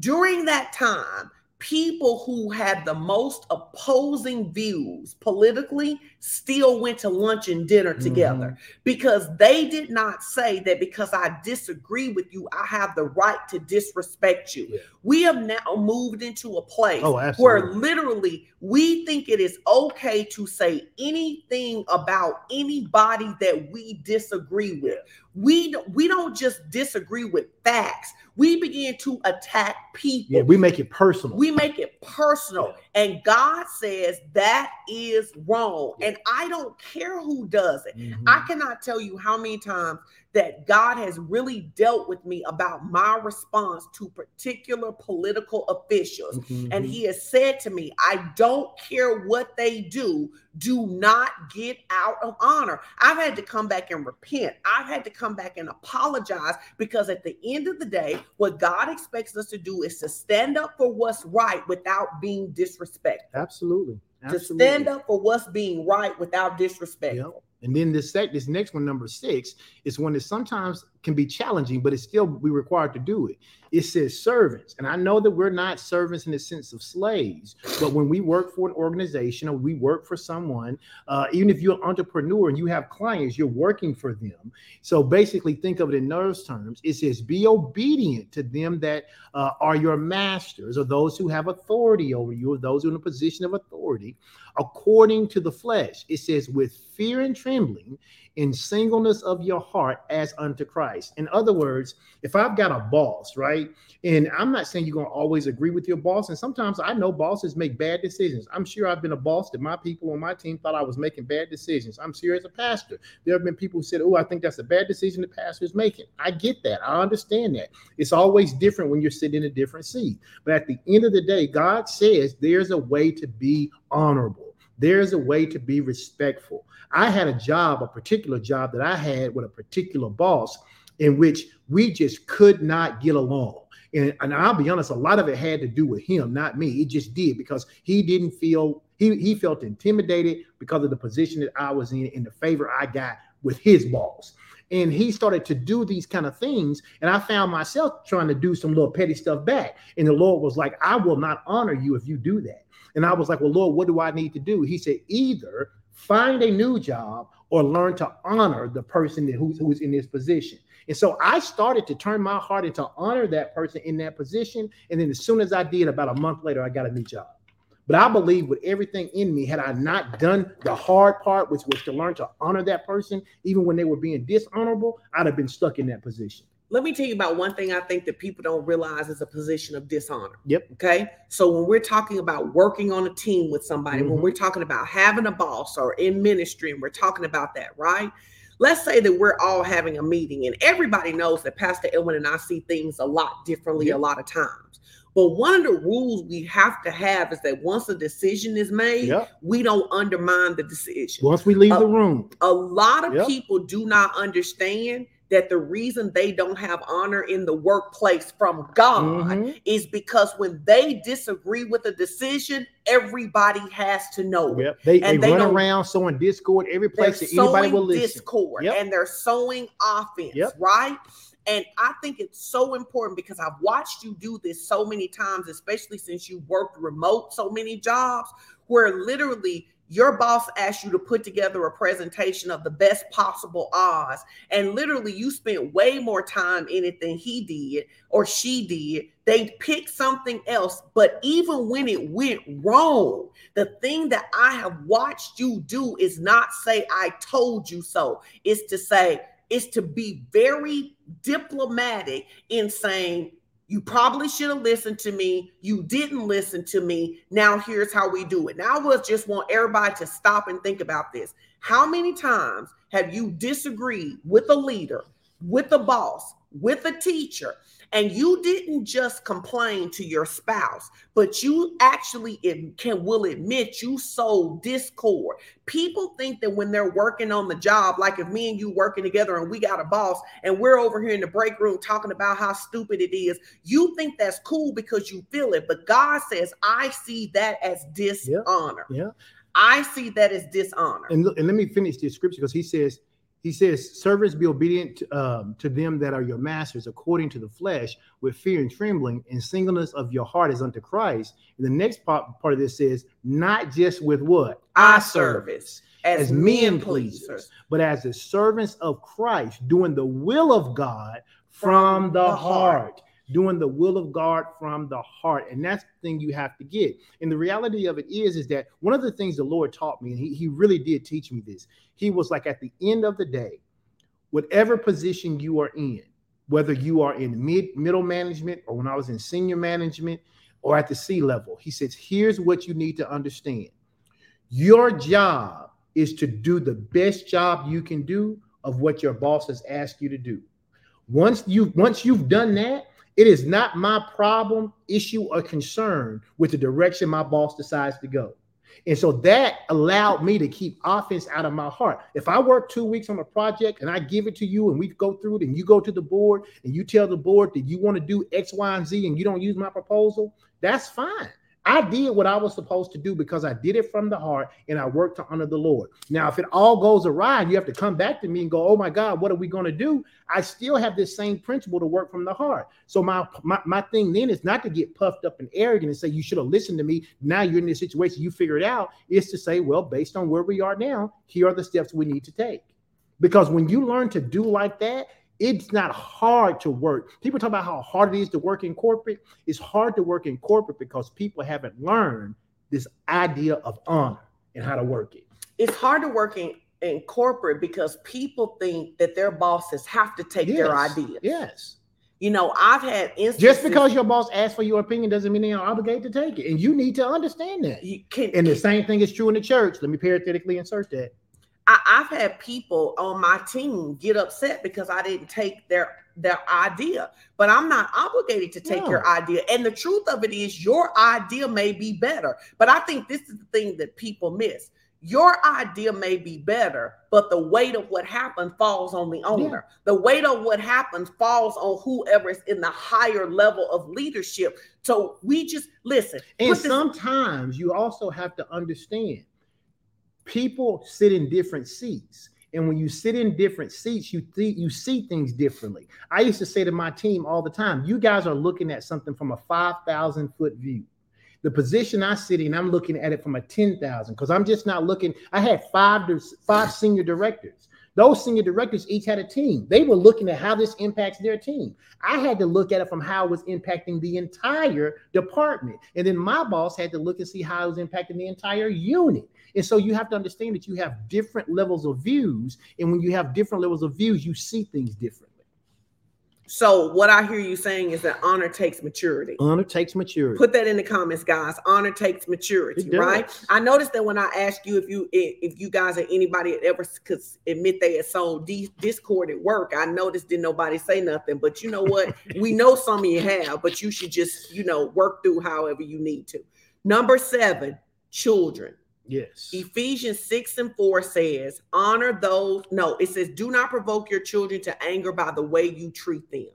During that time, people who had the most opposing views politically still went to lunch and dinner together mm-hmm. because they did not say that because I disagree with you, I have the right to disrespect you. Yeah. We have now moved into a place oh, where literally we think it is okay to say anything about anybody that we disagree with. We we don't just disagree with facts we begin to attack people. Yeah, we make it personal. We make it personal. And God says that is wrong. Yeah. And I don't care who does it. Mm-hmm. I cannot tell you how many times that God has really dealt with me about my response to particular political officials. Mm-hmm. And He has said to me, I don't care what they do, do not get out of honor. I've had to come back and repent. I've had to come back and apologize because at the end of the day, what God expects us to do is to stand up for what's right without being disrespectful. Absolutely. Absolutely. To stand up for what's being right without disrespect. Yep. And then this this next one, number six, is one that sometimes can be challenging, but it's still we required to do it. It says servants, and I know that we're not servants in the sense of slaves, but when we work for an organization or we work for someone, uh, even if you're an entrepreneur and you have clients, you're working for them. So basically, think of it in those terms. It says be obedient to them that uh, are your masters, or those who have authority over you, or those who are in a position of authority, according to the flesh. It says with fear and trembling in singleness of your heart as unto Christ. In other words, if I've got a boss, right? And I'm not saying you're going to always agree with your boss. And sometimes I know bosses make bad decisions. I'm sure I've been a boss that my people on my team thought I was making bad decisions. I'm sure as a pastor, there have been people who said, Oh, I think that's a bad decision the pastor is making. I get that. I understand that. It's always different when you're sitting in a different seat. But at the end of the day, God says there's a way to be honorable. There's a way to be respectful. I had a job, a particular job that I had with a particular boss in which we just could not get along. And, and I'll be honest, a lot of it had to do with him, not me. It just did because he didn't feel he he felt intimidated because of the position that I was in and the favor I got with his boss. And he started to do these kind of things. And I found myself trying to do some little petty stuff back. And the Lord was like, I will not honor you if you do that. And I was like, Well, Lord, what do I need to do? He said, Either find a new job or learn to honor the person who's, who's in this position. And so I started to turn my heart into honor that person in that position. And then as soon as I did, about a month later, I got a new job. But I believe with everything in me, had I not done the hard part, which was to learn to honor that person, even when they were being dishonorable, I'd have been stuck in that position. Let me tell you about one thing I think that people don't realize is a position of dishonor. Yep. Okay. So when we're talking about working on a team with somebody, when Mhm. we're talking about having a boss or in ministry, and we're talking about that, right? Let's say that we're all having a meeting, and everybody knows that Pastor Edwin and I see things a lot differently Yep. a lot of times. But one of the rules we have to have is that once a decision is made, Yep. we don't undermine the decision Once we leave Uh, the room, a lot of Yep. people do not understand that the reason they don't have honor in the workplace from God Mhm. is because when they disagree with a decision, everybody has to know it. Yep. They, And they, they run around sowing discord every place that anybody will listen. discord Yep. and they're sowing offense, Yep. right? And I think it's so important because I've watched you do this so many times, especially since you worked remote so many jobs, where literally your boss asked you to put together a presentation of the best possible odds. And literally, you spent way more time in it than he did or she did. They picked something else. But even when it went wrong, the thing that I have watched you do is not say, I told you so. It's to say, is to be very diplomatic in saying, you probably should have listened to me. You didn't listen to me. Now, here's how we do it. Now, I just want everybody to stop and think about this. How many times have you disagreed with a leader, with a boss, with a teacher, and you didn't just complain to your spouse, but you actually can will admit you sowed discord. People think that when they're working on the job, like if me and you working together and we got a boss and we're over here in the break room talking about how stupid it is, you think that's cool because you feel it. But God says, I see that as dishonor. Yeah. I see that as dishonor. And, look- and let me finish this scripture because he says, he says, servants be obedient to, um, to them that are your masters according to the flesh with fear and trembling and singleness of your heart is unto Christ. And the next part, part of this says, not just with what? Eye service as, as men pleasers. pleasers, but as the servants of Christ, doing the will of God from the, the heart. heart. Doing the will of God from the heart. And that's the thing you have to get. And the reality of it is, is that one of the things the Lord taught me, and he, he really did teach me this. He was like, at the end of the day, whatever position you are in, whether you are in mid middle management or when I was in senior management or at the C level, he says, here's what you need to understand. Your job is to do the best job you can do of what your boss has asked you to do. Once you once you've done that, it is not my problem, issue, or concern with the direction my boss decides to go. And so that allowed me to keep offense out of my heart. If I work two weeks on a project and I give it to you and we go through it and you go to the board and you tell the board that you want to do X, Y, and Z and you don't use my proposal, that's fine. I did what I was supposed to do because I did it from the heart and I worked to honor the Lord. Now, if it all goes awry and you have to come back to me and go, oh my God, what are we going to do? I still have this same principle to work from the heart. So my, my my thing then is not to get puffed up and arrogant and say you should have listened to me. Now you're in this situation, you figure it out. Is to say, well, based on where we are now, here are the steps we need to take. Because when you learn to do like that, it's not hard to work. People talk about how hard it is to work in corporate. It's hard to work in corporate because people haven't learned this idea of honor and how to work it. It's hard to work in, in corporate because people think that their bosses have to take their ideas. Yes. You know, I've had instances. Just because your boss asks for your opinion doesn't mean they are obligated to take it. And you need to understand that. can, And the same thing is true in the church. Let me parenthetically insert that. I, I've had people on my team get upset because I didn't take their their idea, but I'm not obligated to take No. your idea. And the truth of it is, your idea may be better. But I think this is the thing that people miss. Your idea may be better, but the weight of what happened falls on the owner. The weight of what happens falls on whoever is in the higher level of leadership. So we just listen. And put this- sometimes you also have to understand people sit in different seats. And when you sit in different seats, you think you see things differently. I used to say to my team all the time, you guys are looking at something from a 5,000 foot view. The position I sit in, I'm looking at it from a 10,000 because I'm just not looking. I had five, five senior directors. Those senior directors each had a team. They were looking at how this impacts their team. I had to look at it from how it was impacting the entire department. And then my boss had to look and see how it was impacting the entire unit. And so you have to understand that you have different levels of views. And when you have different levels of views, you see things differently. So what I hear you saying is that honor takes maturity. Honor takes maturity. Put that in the comments, guys. Honor takes maturity, right? I noticed that when I asked you if you if you guys or anybody ever could admit they had sold discord at work, I noticed didn't nobody say nothing. But you know what? we know some of you have, but you should just you know work through however you need to. Number seven, children. Yes. Ephesians 6 and 4 says, honor those. No, it says, do not provoke your children to anger by the way you treat them.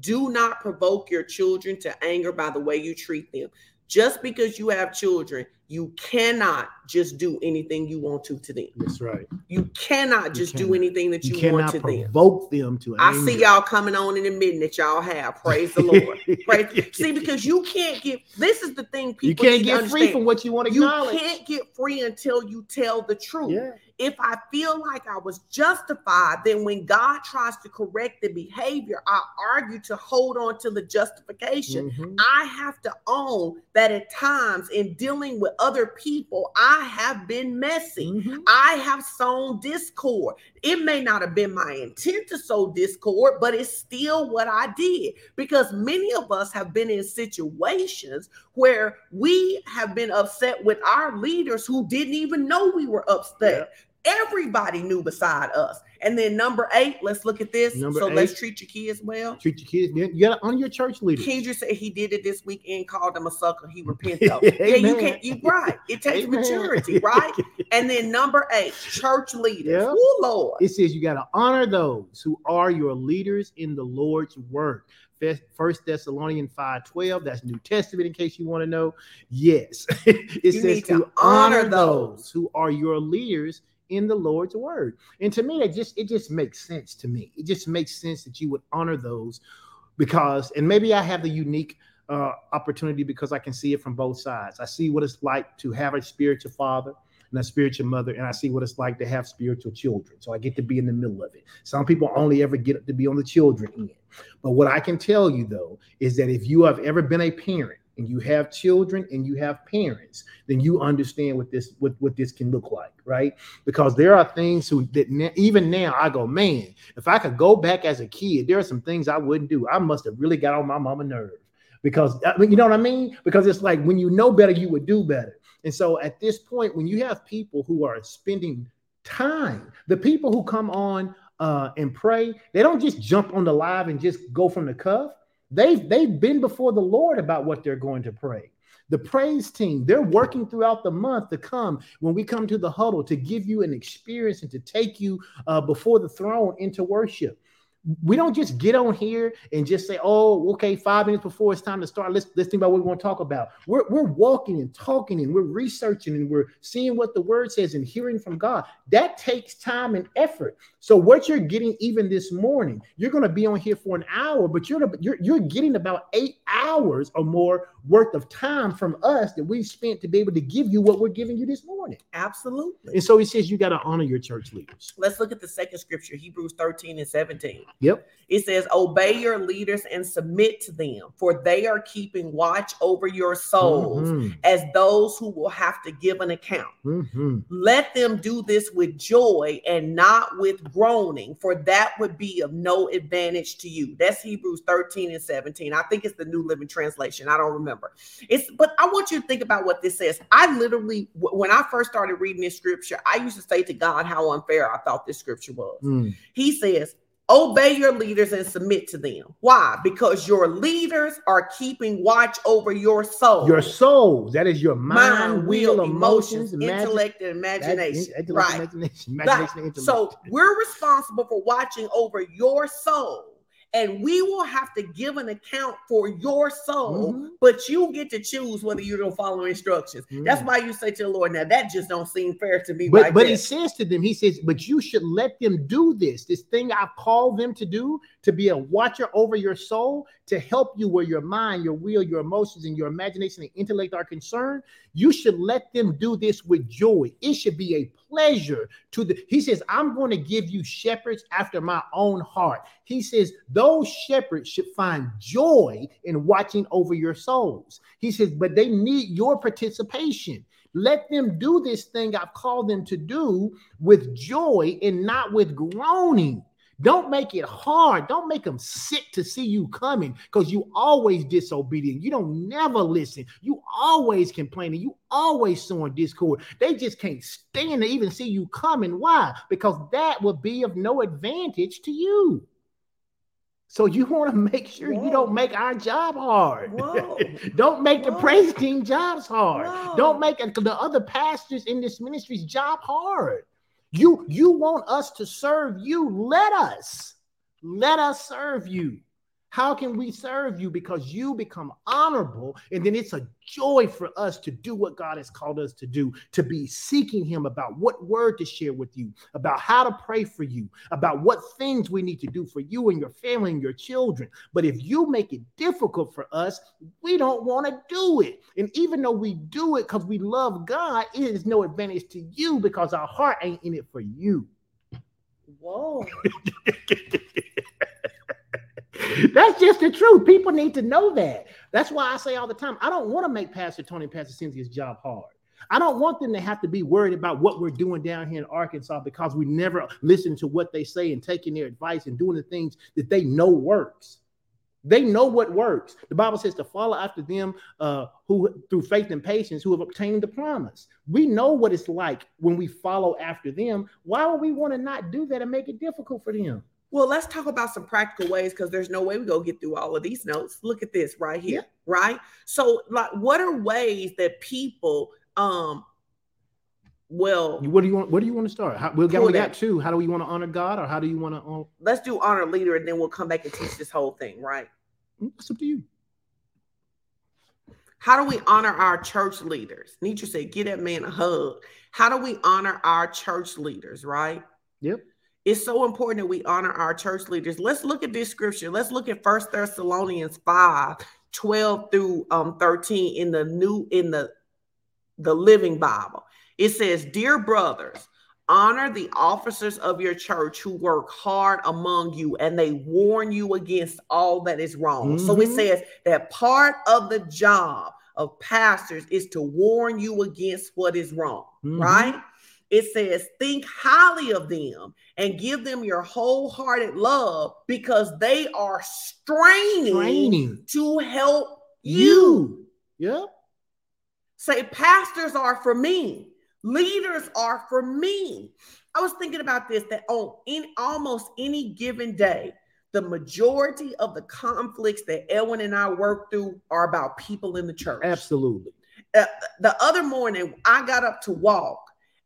Do not provoke your children to anger by the way you treat them. Just because you have children, you cannot just do anything you want to to them. That's right. You cannot just do anything that you, you want to them. Provoke them to. I see y'all coming on and admitting that y'all have. Praise the Lord. Praise. see, because you can't get. This is the thing. People you can't get free from what you want to. You can't get free until you tell the truth. Yeah if I feel like I was justified, then when God tries to correct the behavior, I argue to hold on to the justification. Mm-hmm. I have to own that at times in dealing with other people, I have been messy. Mm-hmm. I have sown discord. It may not have been my intent to sow discord, but it's still what I did because many of us have been in situations where we have been upset with our leaders who didn't even know we were upset. Yeah. Everybody knew beside us. And then number eight, let's look at this. Number so let let's treat your kids well. Treat your kids. You got on your church leader. Kendra said he did it this weekend, called him a sucker. He repented. yeah, you can't. You right. It takes Amen. maturity, right? and then number eight, church leaders. Oh Lord. It says you got to honor those who are your leaders in the Lord's word. First Thessalonians 5 12. That's New Testament, in case you want to know. Yes. it you says to, to honor, honor those who are your leaders in the Lord's word. And to me, it just it just makes sense to me. It just makes sense that you would honor those because, and maybe I have the unique uh, opportunity because I can see it from both sides. I see what it's like to have a spiritual father and a spiritual mother, and I see what it's like to have spiritual children. So I get to be in the middle of it. Some people only ever get to be on the children end. But what I can tell you though is that if you have ever been a parent and you have children and you have parents, then you understand what this what, what this can look like, right? Because there are things who that even now I go, man, if I could go back as a kid, there are some things I wouldn't do. I must have really got on my mama nerve because I mean, you know what I mean? Because it's like when you know better, you would do better. And so at this point, when you have people who are spending time, the people who come on uh, and pray, they don't just jump on the live and just go from the cuff They've they've been before the Lord about what they're going to pray. The praise team, they're working throughout the month to come when we come to the huddle to give you an experience and to take you uh, before the throne into worship we don't just get on here and just say, oh, okay, five minutes before it's time to start, let's, let's think about what we want to talk about. We're, we're walking and talking and we're researching and we're seeing what the word says and hearing from God. That takes time and effort. So what you're getting even this morning, you're going to be on here for an hour, but you're, you're, you're getting about eight hours or more worth of time from us that we've spent to be able to give you what we're giving you this morning. Absolutely. And so he says you got to honor your church leaders. Let's look at the second scripture, Hebrews 13 and 17. Yep. It says, Obey your leaders and submit to them, for they are keeping watch over your souls mm-hmm. as those who will have to give an account. Mm-hmm. Let them do this with joy and not with groaning, for that would be of no advantage to you. That's Hebrews 13 and 17. I think it's the New Living Translation. I don't remember. It's but I want you to think about what this says. I literally, when I first started reading this scripture, I used to say to God how unfair I thought this scripture was. Mm. He says, Obey your leaders and submit to them. Why? Because your leaders are keeping watch over your soul. Your soul. That is your mind, mind will, emotions, emotions intellect, and imagination. That, right. Imagination, imagination, so we're responsible for watching over your soul and we will have to give an account for your soul, mm-hmm. but you get to choose whether you're gonna follow instructions. Mm-hmm. That's why you say to the Lord, now that just don't seem fair to me. But right but there. he says to them, he says, but you should let them do this, this thing I called them to do, to be a watcher over your soul, to help you where your mind, your will, your emotions, and your imagination and intellect are concerned. You should let them do this with joy. It should be a pleasure to the. He says, I'm going to give you shepherds after my own heart. He says, those shepherds should find joy in watching over your souls. He says, but they need your participation. Let them do this thing I've called them to do with joy and not with groaning Don't make it hard. Don't make them sick to see you coming because you always disobedient. You don't never listen. You always complaining. You always sowing discord. They just can't stand to even see you coming. Why? Because that would be of no advantage to you. So you want to make sure Whoa. you don't make our job hard. don't make Whoa. the praise team jobs hard. Whoa. Don't make uh, the other pastors in this ministry's job hard. You you want us to serve you. Let us. Let us serve you. How can we serve you? Because you become honorable, and then it's a joy for us to do what God has called us to do, to be seeking Him about what word to share with you, about how to pray for you, about what things we need to do for you and your family and your children. But if you make it difficult for us, we don't want to do it. And even though we do it because we love God, it is no advantage to you because our heart ain't in it for you. Whoa. That's just the truth. People need to know that. That's why I say all the time, I don't want to make Pastor Tony Pastor Cynthia's job hard. I don't want them to have to be worried about what we're doing down here in Arkansas because we never listen to what they say and taking their advice and doing the things that they know works. They know what works. The Bible says to follow after them uh, who, through faith and patience, who have obtained the promise. We know what it's like when we follow after them. Why would we want to not do that and make it difficult for them? Well, let's talk about some practical ways because there's no way we go get through all of these notes. Look at this right here, yeah. right? So, like, what are ways that people, um, well, what do you want? What do you want to start? How, we'll get we got two. How do we want to honor God, or how do you want to? Uh, let's do honor leader, and then we'll come back and teach this whole thing, right? Mm, it's up to you. How do we honor our church leaders? Nietzsche said, "Get that man a hug." How do we honor our church leaders? Right. Yep it's so important that we honor our church leaders. Let's look at this scripture. Let's look at First Thessalonians 5, 12 through um, 13 in the new in the the living Bible. It says, Dear brothers, honor the officers of your church who work hard among you and they warn you against all that is wrong. Mm-hmm. So it mm-hmm. says that part of the job of pastors is to warn you against what is wrong, mm-hmm. right? It says, think highly of them and give them your wholehearted love because they are straining, straining. to help you. you. Yep. Say, pastors are for me, leaders are for me. I was thinking about this that on in almost any given day, the majority of the conflicts that Edwin and I work through are about people in the church. Absolutely. Uh, the other morning, I got up to walk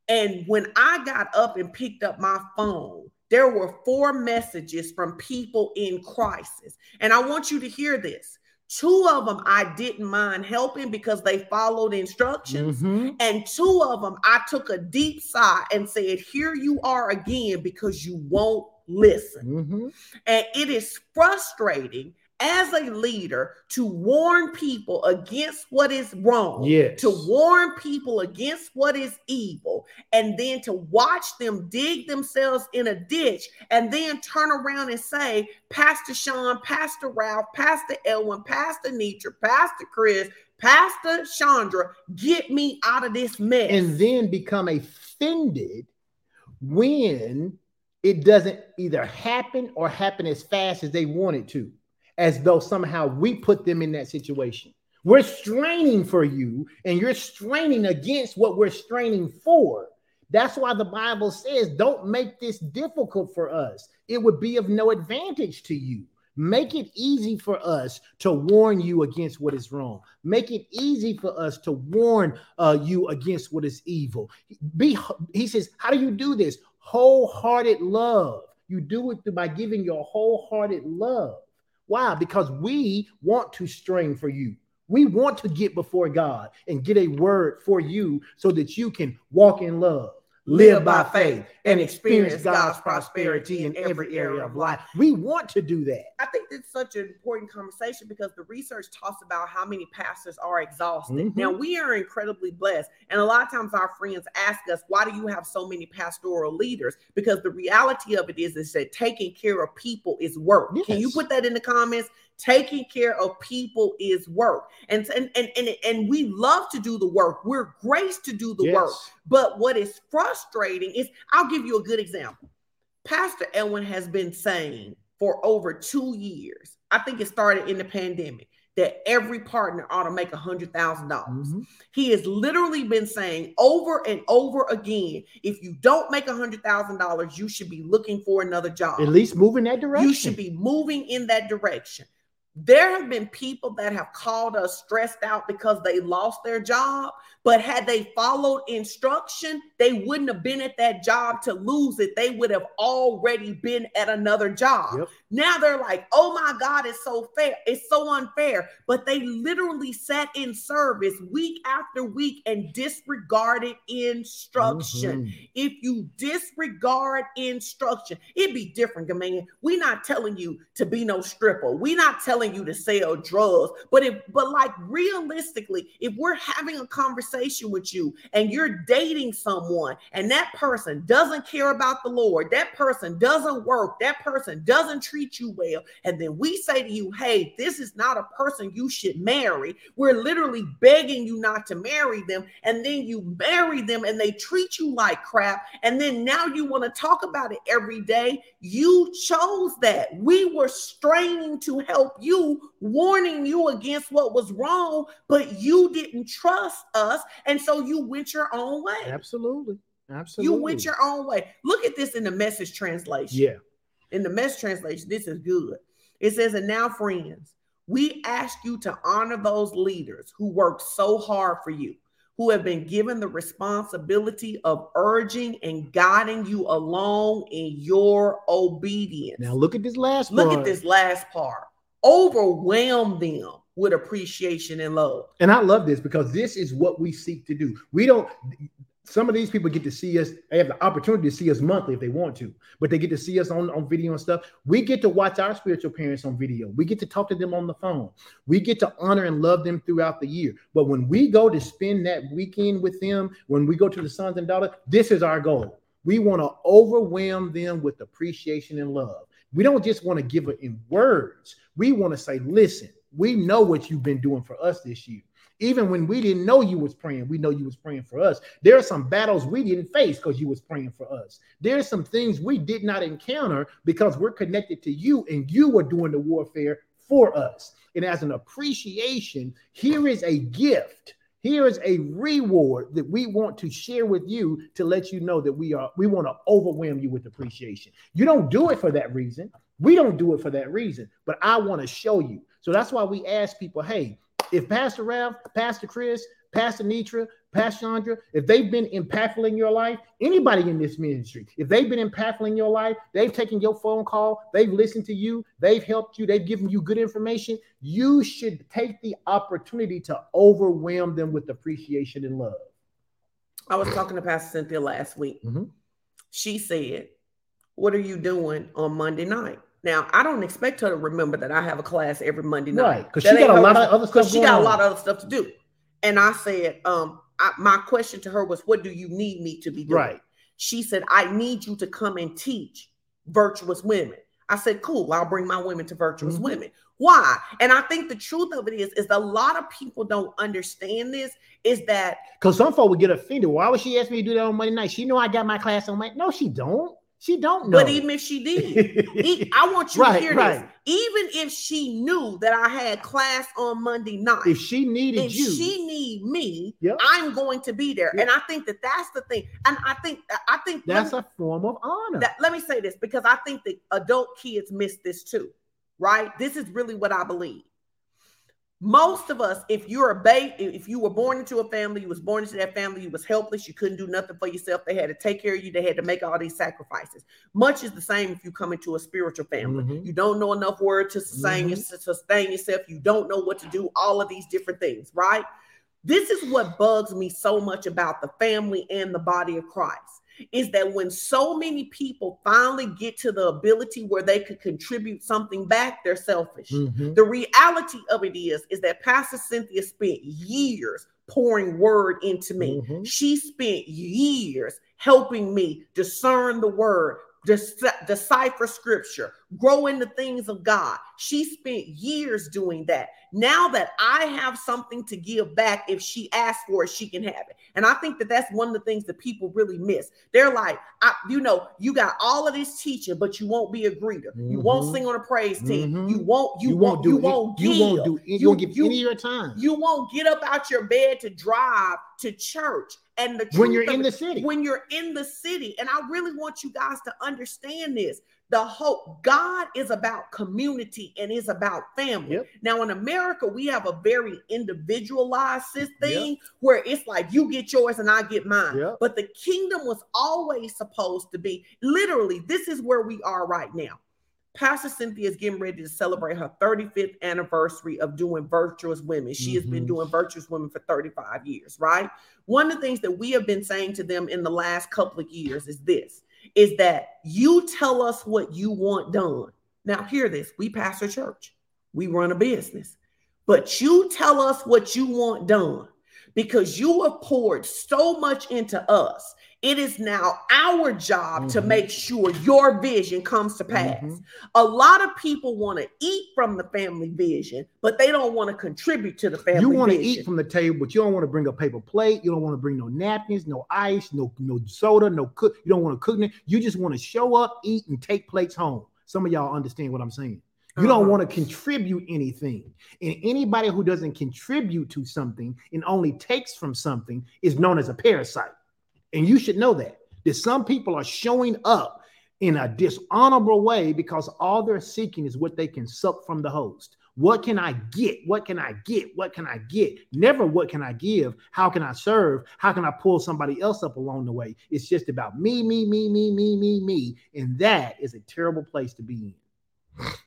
and when I got up and picked up my phone, there were four messages from people in crisis. And I want you to hear this. Two of them I didn't mind helping because they followed instructions. Mm-hmm. And two of them I took a deep sigh and said, Here you are again because you won't listen. Mm-hmm. And it is frustrating as a leader to warn people against what is wrong, yes. to warn people against what is evil, and then to watch them dig themselves in a ditch and then turn around and say, Pastor Sean, Pastor Ralph, Pastor Edwin, Pastor Nietzsche, Pastor Chris, Pastor Chandra, get me out of this mess. And then become offended when it doesn't either happen or happen as fast as they want it to as though somehow we put them in that situation. We're straining for you, and you're straining against what we're straining for. That's why the Bible says, don't make this difficult for us. It would be of no advantage to you. Make it easy for us to warn you against what is wrong. Make it easy for us to warn uh, you against what is evil. Be, he says, how do you do this? Wholehearted love. You do it by giving your wholehearted love. Why? Because we want to strain for you. We want to get before God and get a word for you so that you can walk in love live by faith, and experience God's prosperity in every area of life. We want to do that. I think it's such an important conversation because the research talks about how many pastors are exhausted. Mm-hmm. Now, we are incredibly blessed. And a lot of times our friends ask us, why do you have so many pastoral leaders? Because the reality of it is, is that taking care of people is work. Yes. Can you put that in the comments? Taking care of people is work and and and and, and we love to do the work we're graced to do the yes. work but what is frustrating is i'll give you a good example Pastor Edwin has been saying for over two years, I think it started in the pandemic, that every partner ought to make a hundred thousand dollars. Mm-hmm. He has literally been saying over and over again, if you don't make a hundred thousand dollars, you should be looking for another job. At least move in that direction. You should be moving in that direction. There have been people that have called us stressed out because they lost their job, but had they followed instruction, they wouldn't have been at that job to lose it. They would have already been at another job. Yep. Now they're like, oh my God, it's so fair. It's so unfair. But they literally sat in service week after week and disregarded instruction. Mhm. If you disregard instruction, it'd be different, man. We're not telling you to be no stripper. We're not telling you to sell drugs. But if but like realistically, if we're having a conversation with you and you're dating someone and that person doesn't care about the Lord, that person doesn't work, that person doesn't treat you well, and then we say to you, hey, this is not a person you should marry. We're literally begging you not to marry them, and then you marry them and they treat you like crap, and then now you want to talk about it every day. You chose that. We were straining to help you, warning you against what was wrong, but you didn't trust us, and so you went your own way. Absolutely. Absolutely. You went your own way. Look at this in the message translation Yeah. In the mess translation, this is good. It says, and now, friends, we ask you to honor those leaders who worked so hard for you, who have been given the responsibility of urging and guiding you along in your obedience. Now look at this last Look part. at this last part. Overwhelm them with appreciation and love. And I love this because this is what we seek to do. We don't some of these people get to see us, they have the opportunity to see us monthly if they want to, but they get to see us on, on video and stuff. We get to watch our spiritual parents on video. We get to talk to them on the phone. We get to honor and love them throughout the year. But when we go to spend that weekend with them, when we go to the sons and daughters, this is our goal. We want to overwhelm them with appreciation and love. We don't just want to give it in words. We want to say, listen, we know what you've been doing for us this year. Even when we didn't know you was praying, we know you was praying for us. There are some battles we didn't face because you was praying for us. There are some things we did not encounter because we're connected to you and you were doing the warfare for us. And as an appreciation, here is a gift. Here is a reward that we want to share with you to let you know that we are we want to overwhelm you with appreciation. You don't do it for that reason. We don't do it for that reason, but I want to show you. So that's why we ask people, hey, if Pastor Ralph, Pastor Chris, Pastor Nitra, Pastor Chandra, if they've been impactful in your life, anybody in this ministry, if they've been impactful in your life, they've taken your phone call, they've listened to you, they've helped you, they've given you good information, you should take the opportunity to overwhelm them with appreciation and love. I was talking to Pastor Cynthia last week. Mhm. She said, What are you doing on Monday night? Now, I don't expect her to remember that I have a class every Monday night. Right, because she got a lot of other stuff. she got a lot of other stuff to do. And I said, um, I, my question to her was, What do you need me to be doing? right. She said, I need you to come and teach virtuous women. I said, Cool, I'll bring my women to virtuous Mhm. women. Why? And I think the truth of it is, is a lot of people don't understand this. Is that Because some folk would get offended. Why would she ask me to do that on Monday night? She know I got my class on Monday. No, she don't. She don't know. But even if she did, e- I want you Right, to hear right. this. Even if she knew that I had class on Monday night, if she needed you, if you, she need me, Yep. I'm going to be there. Yep. And I think that that's the thing. And I think I think that's let, a form of honor. that, let me say this because I think that adult kids miss this too. Right? This is really what I believe. Most of us, if you're a baby, if you were born into a family, you was born into that family, you was helpless, you couldn't do nothing for yourself. They had to take care of you. They had to make all these sacrifices. Much is the same if you come into a spiritual family. Mhm. You don't know enough word to sustain, Mhm. to sustain yourself. You don't know what to do. All of these different things, right? This is what bugs me so much about the family and the body of Christ is that when so many people finally get to the ability where they could contribute something back, they're selfish. Mhm. The reality of it is, is that Pastor Cynthia spent years pouring word into me. Mhm. She spent years helping me discern the word, dec- decipher scripture, grow in the things of God. She spent years doing that. Now that I have something to give back, if she asks for it, she can have it. And I think that that's one of the things that people really miss. They're like, I, you know, you got all of this teaching, but you won't be a greeter. Mm-hmm. You won't mm-hmm. sing on a praise team. Mm-hmm. You won't. You, you won't, won't. Do, you won't. You, won't do. You, you won't give you, any of your time. You won't get up out your bed to drive to church. And the when you're in the city, when you're in the city, and I really want you guys to understand this the hope god is about community and is about family yep. now in america we have a very individualized thing yep. where it's like you get yours and i get mine yep. but the kingdom was always supposed to be literally this is where we are right now pastor cynthia is getting ready to celebrate her 35th anniversary of doing virtuous women she mm-hmm. has been mm-hmm. doing virtuous women for 35 years right one of the things that we have been saying to them in the last couple of years is this is that you tell us what you want done. Now, hear this. We pastor church, we run a business, but you tell us what you want done because you have poured so much into us it is now our job mm-hmm. to make sure your vision comes to pass. Mm-hmm. A lot of people want to eat from the family vision, but they don't want to contribute to the family. You want to eat from the table, but you don't want to bring a paper plate. You don't want to bring no napkins, no ice, no no soda, no cook. You don't want to cook. You just want to show up, eat, and take plates home. Some of y'all understand what I'm saying. You don't uh-huh. want to contribute anything. And anybody who doesn't contribute to something and only takes from something is known as a parasite. And you should know that. That some people are showing up in a dishonorable way because all they're seeking is what they can suck from the host. What can I get? What can I get? What can I get? Never what can I give? How can I serve? How can I pull somebody else up along the way? It's just about me, me, me, me, me, me, me. And that is a terrible place to be in.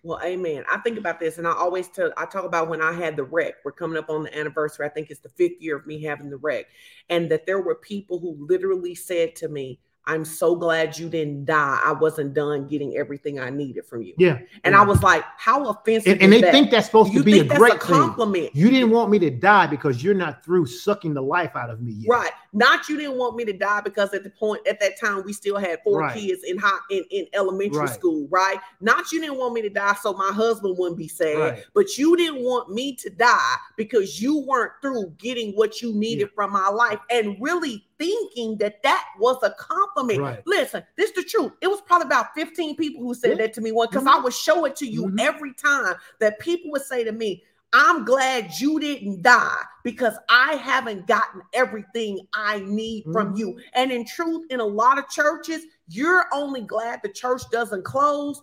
Well, amen. I think about this and I always tell I talk about when I had the wreck. We're coming up on the anniversary. I think it's the fifth year of me having the wreck. And that there were people who literally said to me, I'm so glad you didn't die. I wasn't done getting everything I needed from you. Yeah. And yeah. I was like, how offensive. And, and they that? think that's supposed you to be a great a compliment. Thing. You didn't want me to die because you're not through sucking the life out of me yet. Right. Not you didn't want me to die because at the point at that time we still had four right. kids in high in, in elementary right. school, right? Not you didn't want me to die so my husband wouldn't be sad, right. but you didn't want me to die because you weren't through getting what you needed yeah. from my life and really thinking that that was a compliment. Right. Listen, this is the truth. It was probably about 15 people who said yeah. that to me one because mm-hmm. I would show it to you mm-hmm. every time that people would say to me, I'm glad you didn't die because I haven't gotten everything I need mm-hmm. from you. And in truth, in a lot of churches, you're only glad the church doesn't close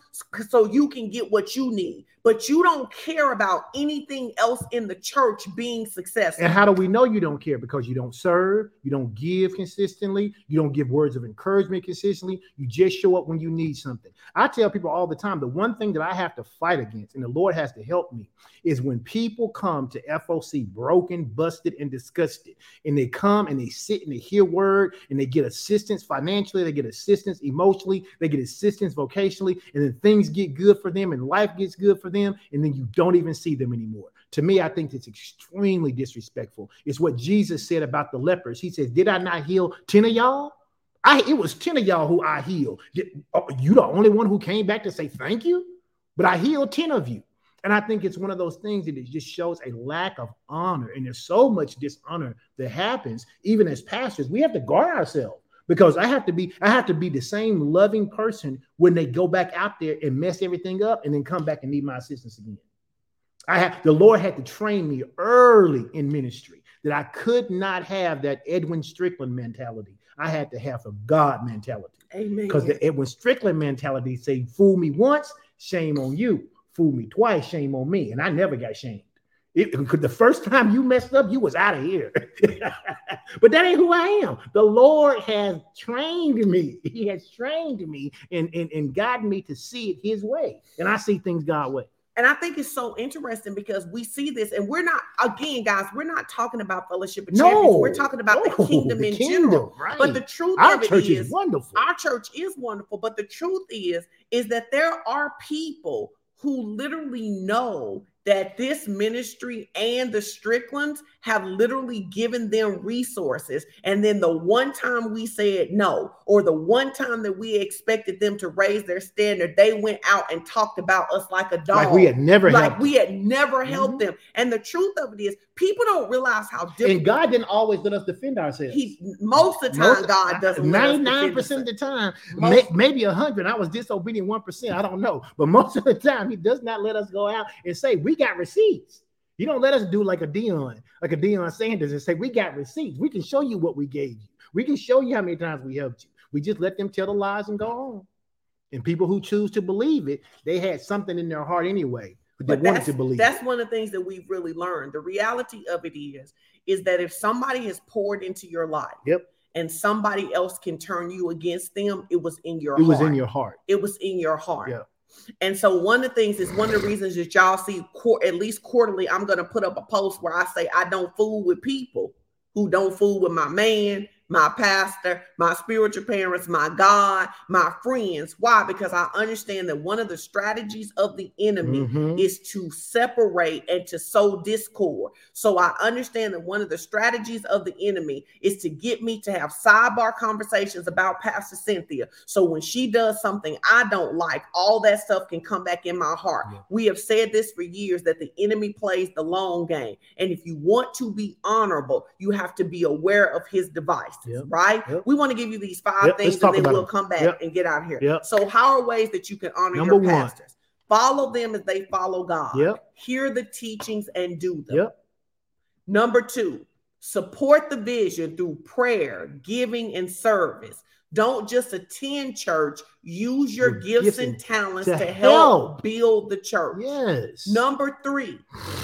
so you can get what you need but you don't care about anything else in the church being successful. And how do we know you don't care? Because you don't serve, you don't give consistently, you don't give words of encouragement consistently, you just show up when you need something. I tell people all the time the one thing that I have to fight against, and the Lord has to help me, is when people come to FOC broken, busted, and disgusted, and they come and they sit and they hear word and they get assistance financially, they get assistance emotionally, they get assistance vocationally, and then things get good for them and life gets good for them and then you don't even see them anymore. To me, I think it's extremely disrespectful. It's what Jesus said about the lepers. He says, Did I not heal 10 of y'all? I it was 10 of y'all who I healed. Oh, you the only one who came back to say thank you, but I healed 10 of you. And I think it's one of those things that it just shows a lack of honor. And there's so much dishonor that happens, even as pastors. We have to guard ourselves because I have to be I have to be the same loving person when they go back out there and mess everything up and then come back and need my assistance again. I have the Lord had to train me early in ministry that I could not have that Edwin Strickland mentality. I had to have a God mentality. Amen. Because the Edwin Strickland mentality say, fool me once, shame on you. Fool me twice, shame on me. And I never got shamed. It, the first time you messed up, you was out of here. but that ain't who I am. The Lord has trained me. He has trained me and, and, and guided me to see it his way. And I see things God way. And I think it's so interesting because we see this, and we're not again, guys. We're not talking about fellowship of no, champions. We're talking about no, the kingdom the in kingdom, general. Right. But the truth our of church it is, is wonderful. Our church is wonderful. But the truth is, is that there are people who literally know that this ministry and the Stricklands have literally given them resources. And then the one time we said no, or the one time that we expected them to raise their standard, they went out and talked about us like a dog. Like we had never like helped we had never helped Mhm. them. And the truth of it is, people don't realize how difficult. and God didn't always let us defend ourselves. he most of the time, God doesn't. defend 99% of the time, may, maybe a hundred. I was disobedient one percent. I don't know, but most of the time, he does not let us go out and say we got receipts. You don't let us do like a Deion, like a Deion Sanders, and say we got receipts. We can show you what we gave you. We can show you how many times we helped you. We just let them tell the lies and go on. And people who choose to believe it, they had something in their heart anyway. They wanted to believe. that's one of the things that we've really learned. The reality of it is, is that if somebody has poured into your life, Yep. and somebody else can turn you against them, it was in your it. It was heart. in your heart. it was in your heart. Yeah. And so one of the things is one of the reasons that y'all see at least quarterly, I'm gonna put up a post where I say I don't fool with people who don't fool with my man, my pastor, my spiritual parents, my God, my friends. Why? Because I understand that one of the strategies of the enemy Mhm. is to separate and to sow discord. So I understand that one of the strategies of the enemy is to get me to have sidebar conversations about Pastor Cynthia. So when she does something I don't like, all that stuff can come back in my heart. Yeah. We have said this for years that the enemy plays the long game. And if you want to be honorable, you have to be aware of his Yep. right? Yep. We want to give you these five Yep, things and then we'll them. come back and get out of here. So, how are ways that you can honor Number your one. pastors? Follow them as they follow God. Hear the teachings and do them. Number two, support the vision through prayer, giving, and service. Don't just attend church, use your Your gifts gifts and and- talents to to help help. build the church. Yes. Number three,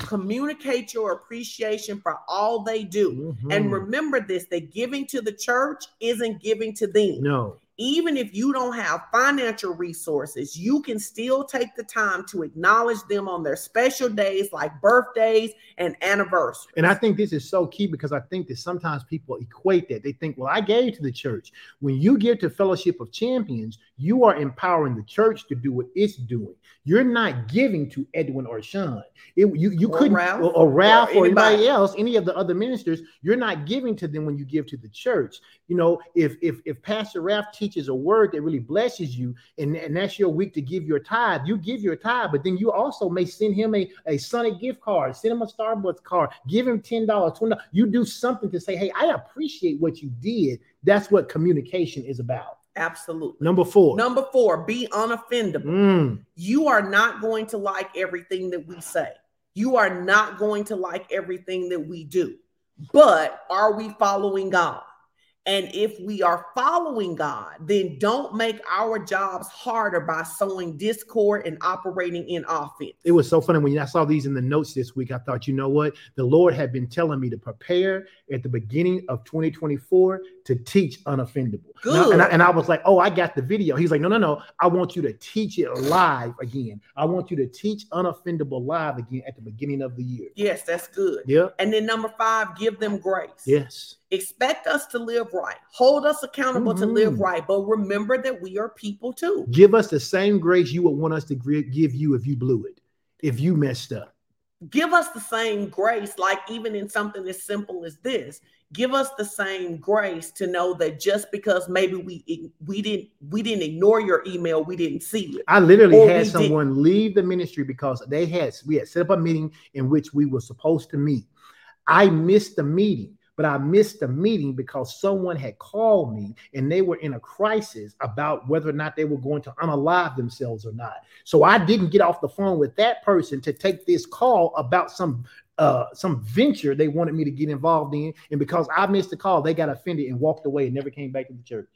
communicate your appreciation for all they do. And Mhm. remember this that giving to the church isn't giving to them no. Even if you don't have financial resources, you can still take the time to acknowledge them on their special days like birthdays and anniversaries. And I think this is so key because I think that sometimes people equate that. They think, well, I gave to the church. When you give to Fellowship of Champions, you are empowering the church to do what it's doing. You're not giving to Edwin or Sean. It, you you Or couldn't Ralph, or, or Ralph or, or anybody anybody. else, any of the other ministers. You're not giving to them when you give to the church. You know, if if if Pastor Ralph teaches a word that really blesses you, and, and that's your week to give your tithe, you give your tithe, but then you also may send him a, a Sonic gift card, send him a Starbucks card, give him $10, $20. You do something to say, hey, I appreciate what you did. That's what communication is about. Absolutely. Number four. Number four, be unoffendable. Mm, You are not going to like everything that we say. You are not going to like everything that we do. But are we following God? And if we are following God, then don't make our jobs harder by sowing discord and operating in offense. it was so funny when I saw these in the notes this week. I thought, you know what? The Lord had been telling me to prepare at the beginning of 2024 to teach unoffendable. And I- And I, Good. and I was like, oh, I got the video. He's like, no, no, no. I want you to teach it live again. I want you to teach unoffendable live again at the beginning of the year. Yes, that's good. Yeah. And then number five, give them grace. Yes. Expect us to live right. Hold us accountable to live Mhm. right. But remember that we are people too. Give us the same grace you would want us to give you if you blew it, if you messed up. Give us the same grace, like even in something as simple as this. Give us the same grace to know that just because maybe we we didn't we didn't ignore your email, we didn't see it. I literally Or had we did- someone leave the ministry because they had we had set up a meeting in which we were supposed to meet. I missed the meeting, but I missed the meeting because someone had called me and they were in a crisis about whether or not they were going to unalive themselves or not. So I didn't get off the phone with that person to take this call about some uh some venture they wanted me to get involved in and because I missed the call they got offended and walked away and never came back to the church.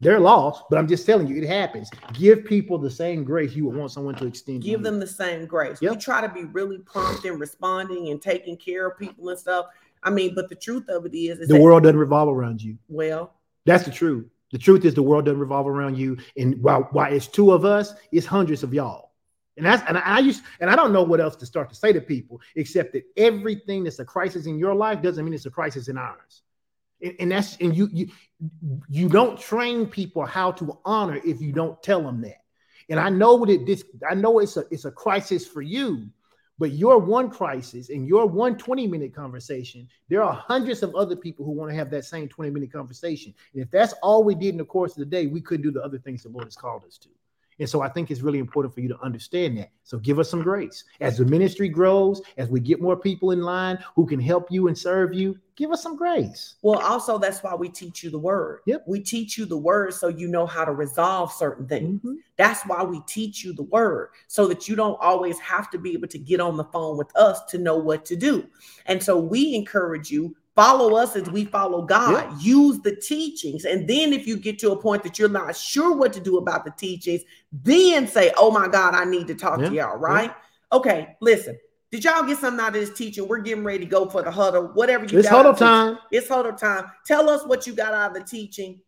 They're lost, but I'm just telling you, it happens. Give people the same grace you would want someone to extend. to Give them the same grace. We try to be really prompt in responding and taking care of people and stuff. I mean, but the truth of it is, is the world doesn't revolve around you. well, That's the truth. The truth is the world doesn't revolve around you. And while while it's two of us, it's hundreds of y'all. And that's and I used and I don't know what else to start to say to people except that everything that's a crisis in your life doesn't mean it's a crisis in ours. And, and that's and you you you don't train people how to honor if you don't tell them that. And I know that this I know it's a it's a crisis for you, But your one crisis and your one 20 minute conversation, there are hundreds of other people who want to have that same 20 minute conversation. And if that's all we did in the course of the day, we couldn't do the other things the Lord has called us to. And so I think it's really important for you to understand that. So give us some grace. As the ministry grows, as we get more people in line who can help you and serve you, give us some grace. Well, also that's why we teach you the word. Yep. We teach you the word so you know how to resolve certain things. Mhm. That's why we teach you the word so that you don't always have to be able to get on the phone with us to know what to do. And so we encourage you follow us as we follow God. Use the teachings. And then if you get to a point that you're not sure what to do about the teachings, then say, "Oh my God, I need to talk Yeah. to y'all." Right? Okay, listen. Did y'all get something out of this teaching? We're getting ready to go for the huddle. Whatever you It's got out huddle of the teaching. time. It's huddle time. Tell us what you got out of the teaching.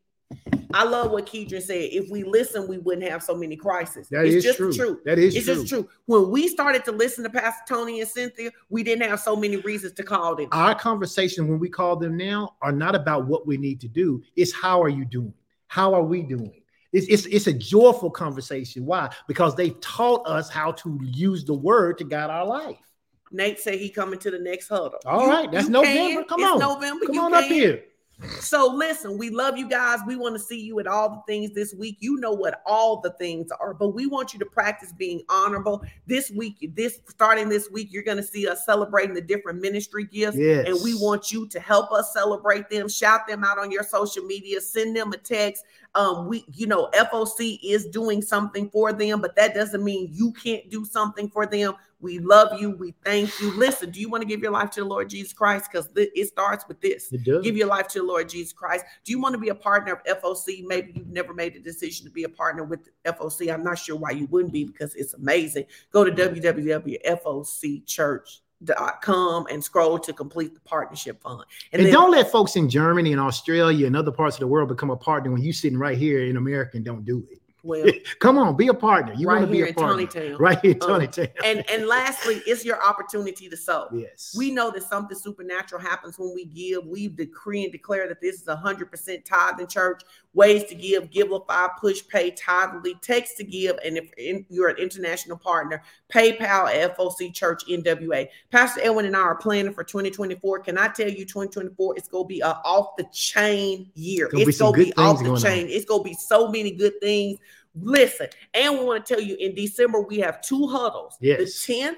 I love what Keidron said. If we listen, we wouldn't have so many crises. That it's is just true. truth. That is It's true. just true. When we started to listen to Pastor Tony and Cynthia, we didn't have so many reasons to call them. Our conversation when we call them now are not about what we need to do. It's how are you doing? How are we doing? It's, it's, it's a joyful conversation. Why? Because they've taught us how to use the word to guide our life. Nate said he coming to the next huddle. All You- right, that's November. can. Come It's on. November. Come you on up here. So listen, we love you guys. We want to see you at all the things this week. You know what all the things are, but we want you to practice being honorable. This week, this starting this week, you're going to see us celebrating the different ministry gifts. Yes. And we want you to help us celebrate them, shout them out on your social media, send them a text. Um, we, you know, FOC is doing something for them, but that doesn't mean you can't do something for them. We love you. We thank you. Listen, do you want to give your life to the Lord Jesus Christ? Because it starts with this It does. give your life to the Lord Jesus Christ. Do you want to be a partner of FOC? Maybe you've never made a decision to be a partner with FOC. I'm not sure why you wouldn't be because it's amazing. Go to www.focchurch.com and scroll to complete the partnership fund. and then- don't let folks in Germany and Australia and other parts of the world become a partner when you sitting right here in America and don't do it. well, Come on, be a partner. You right want to be here a in partner. Tonytown. Right here in Um, Tonytown. And and lastly, it's your opportunity to sow. yes. We know that something supernatural happens when we give. We decree and declare that this is a hundred percent tithe in church. Ways to give: Givelify, Push Pay, Tithely, Text to Give, and if you're an international partner, PayPal, FOC Church NWA. Pastor Edwin and I are planning for 2024. Can I tell you, 2024 it's gonna be a off the chain year. Be it's gonna be good off the going on. chain. It's gonna be so many good things. Listen, and we want to tell you in December we have two huddles: Yes. the 10th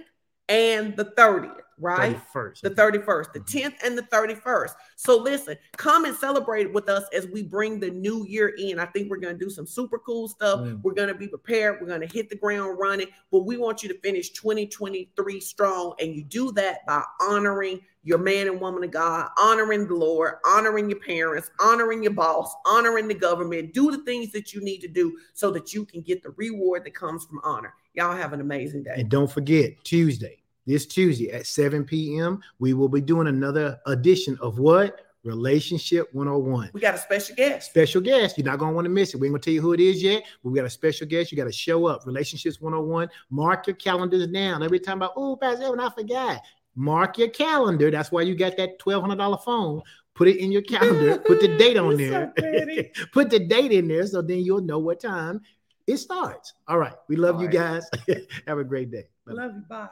and the 30th. Right. 31st. The 31st, the Mhm. 10th, and the 31st. So listen, come and celebrate with us as we bring the new year in. I think we're going to do some super cool stuff. Mm. We're going to be prepared. We're going to hit the ground running, but we want you to finish 2023 strong. And you do that by honoring your man and woman of God, honoring the Lord, honoring your parents, honoring your boss, honoring the government. Do the things that you need to do so that you can get the reward that comes from honor. Y'all have an amazing day. And don't forget, Tuesday, this Tuesday at 7 p.m., we will be doing another edition of what? Relationship 101. We got a special guest. Special guest. You're not going to want to miss it. We ain't going to tell you who it is yet, but we got a special guest. You got to show up. Relationships 101. Mark your calendars down. Every time about, oh, Pastor Evan, I forgot. Mark your calendar. That's why you got that $1,200 phone. Put it in your calendar. Put the date on You're so there. Put the date in there so then you'll know what time it starts. All right. We love All you right. guys. Have a great day. Bye-bye. Love you. Bye.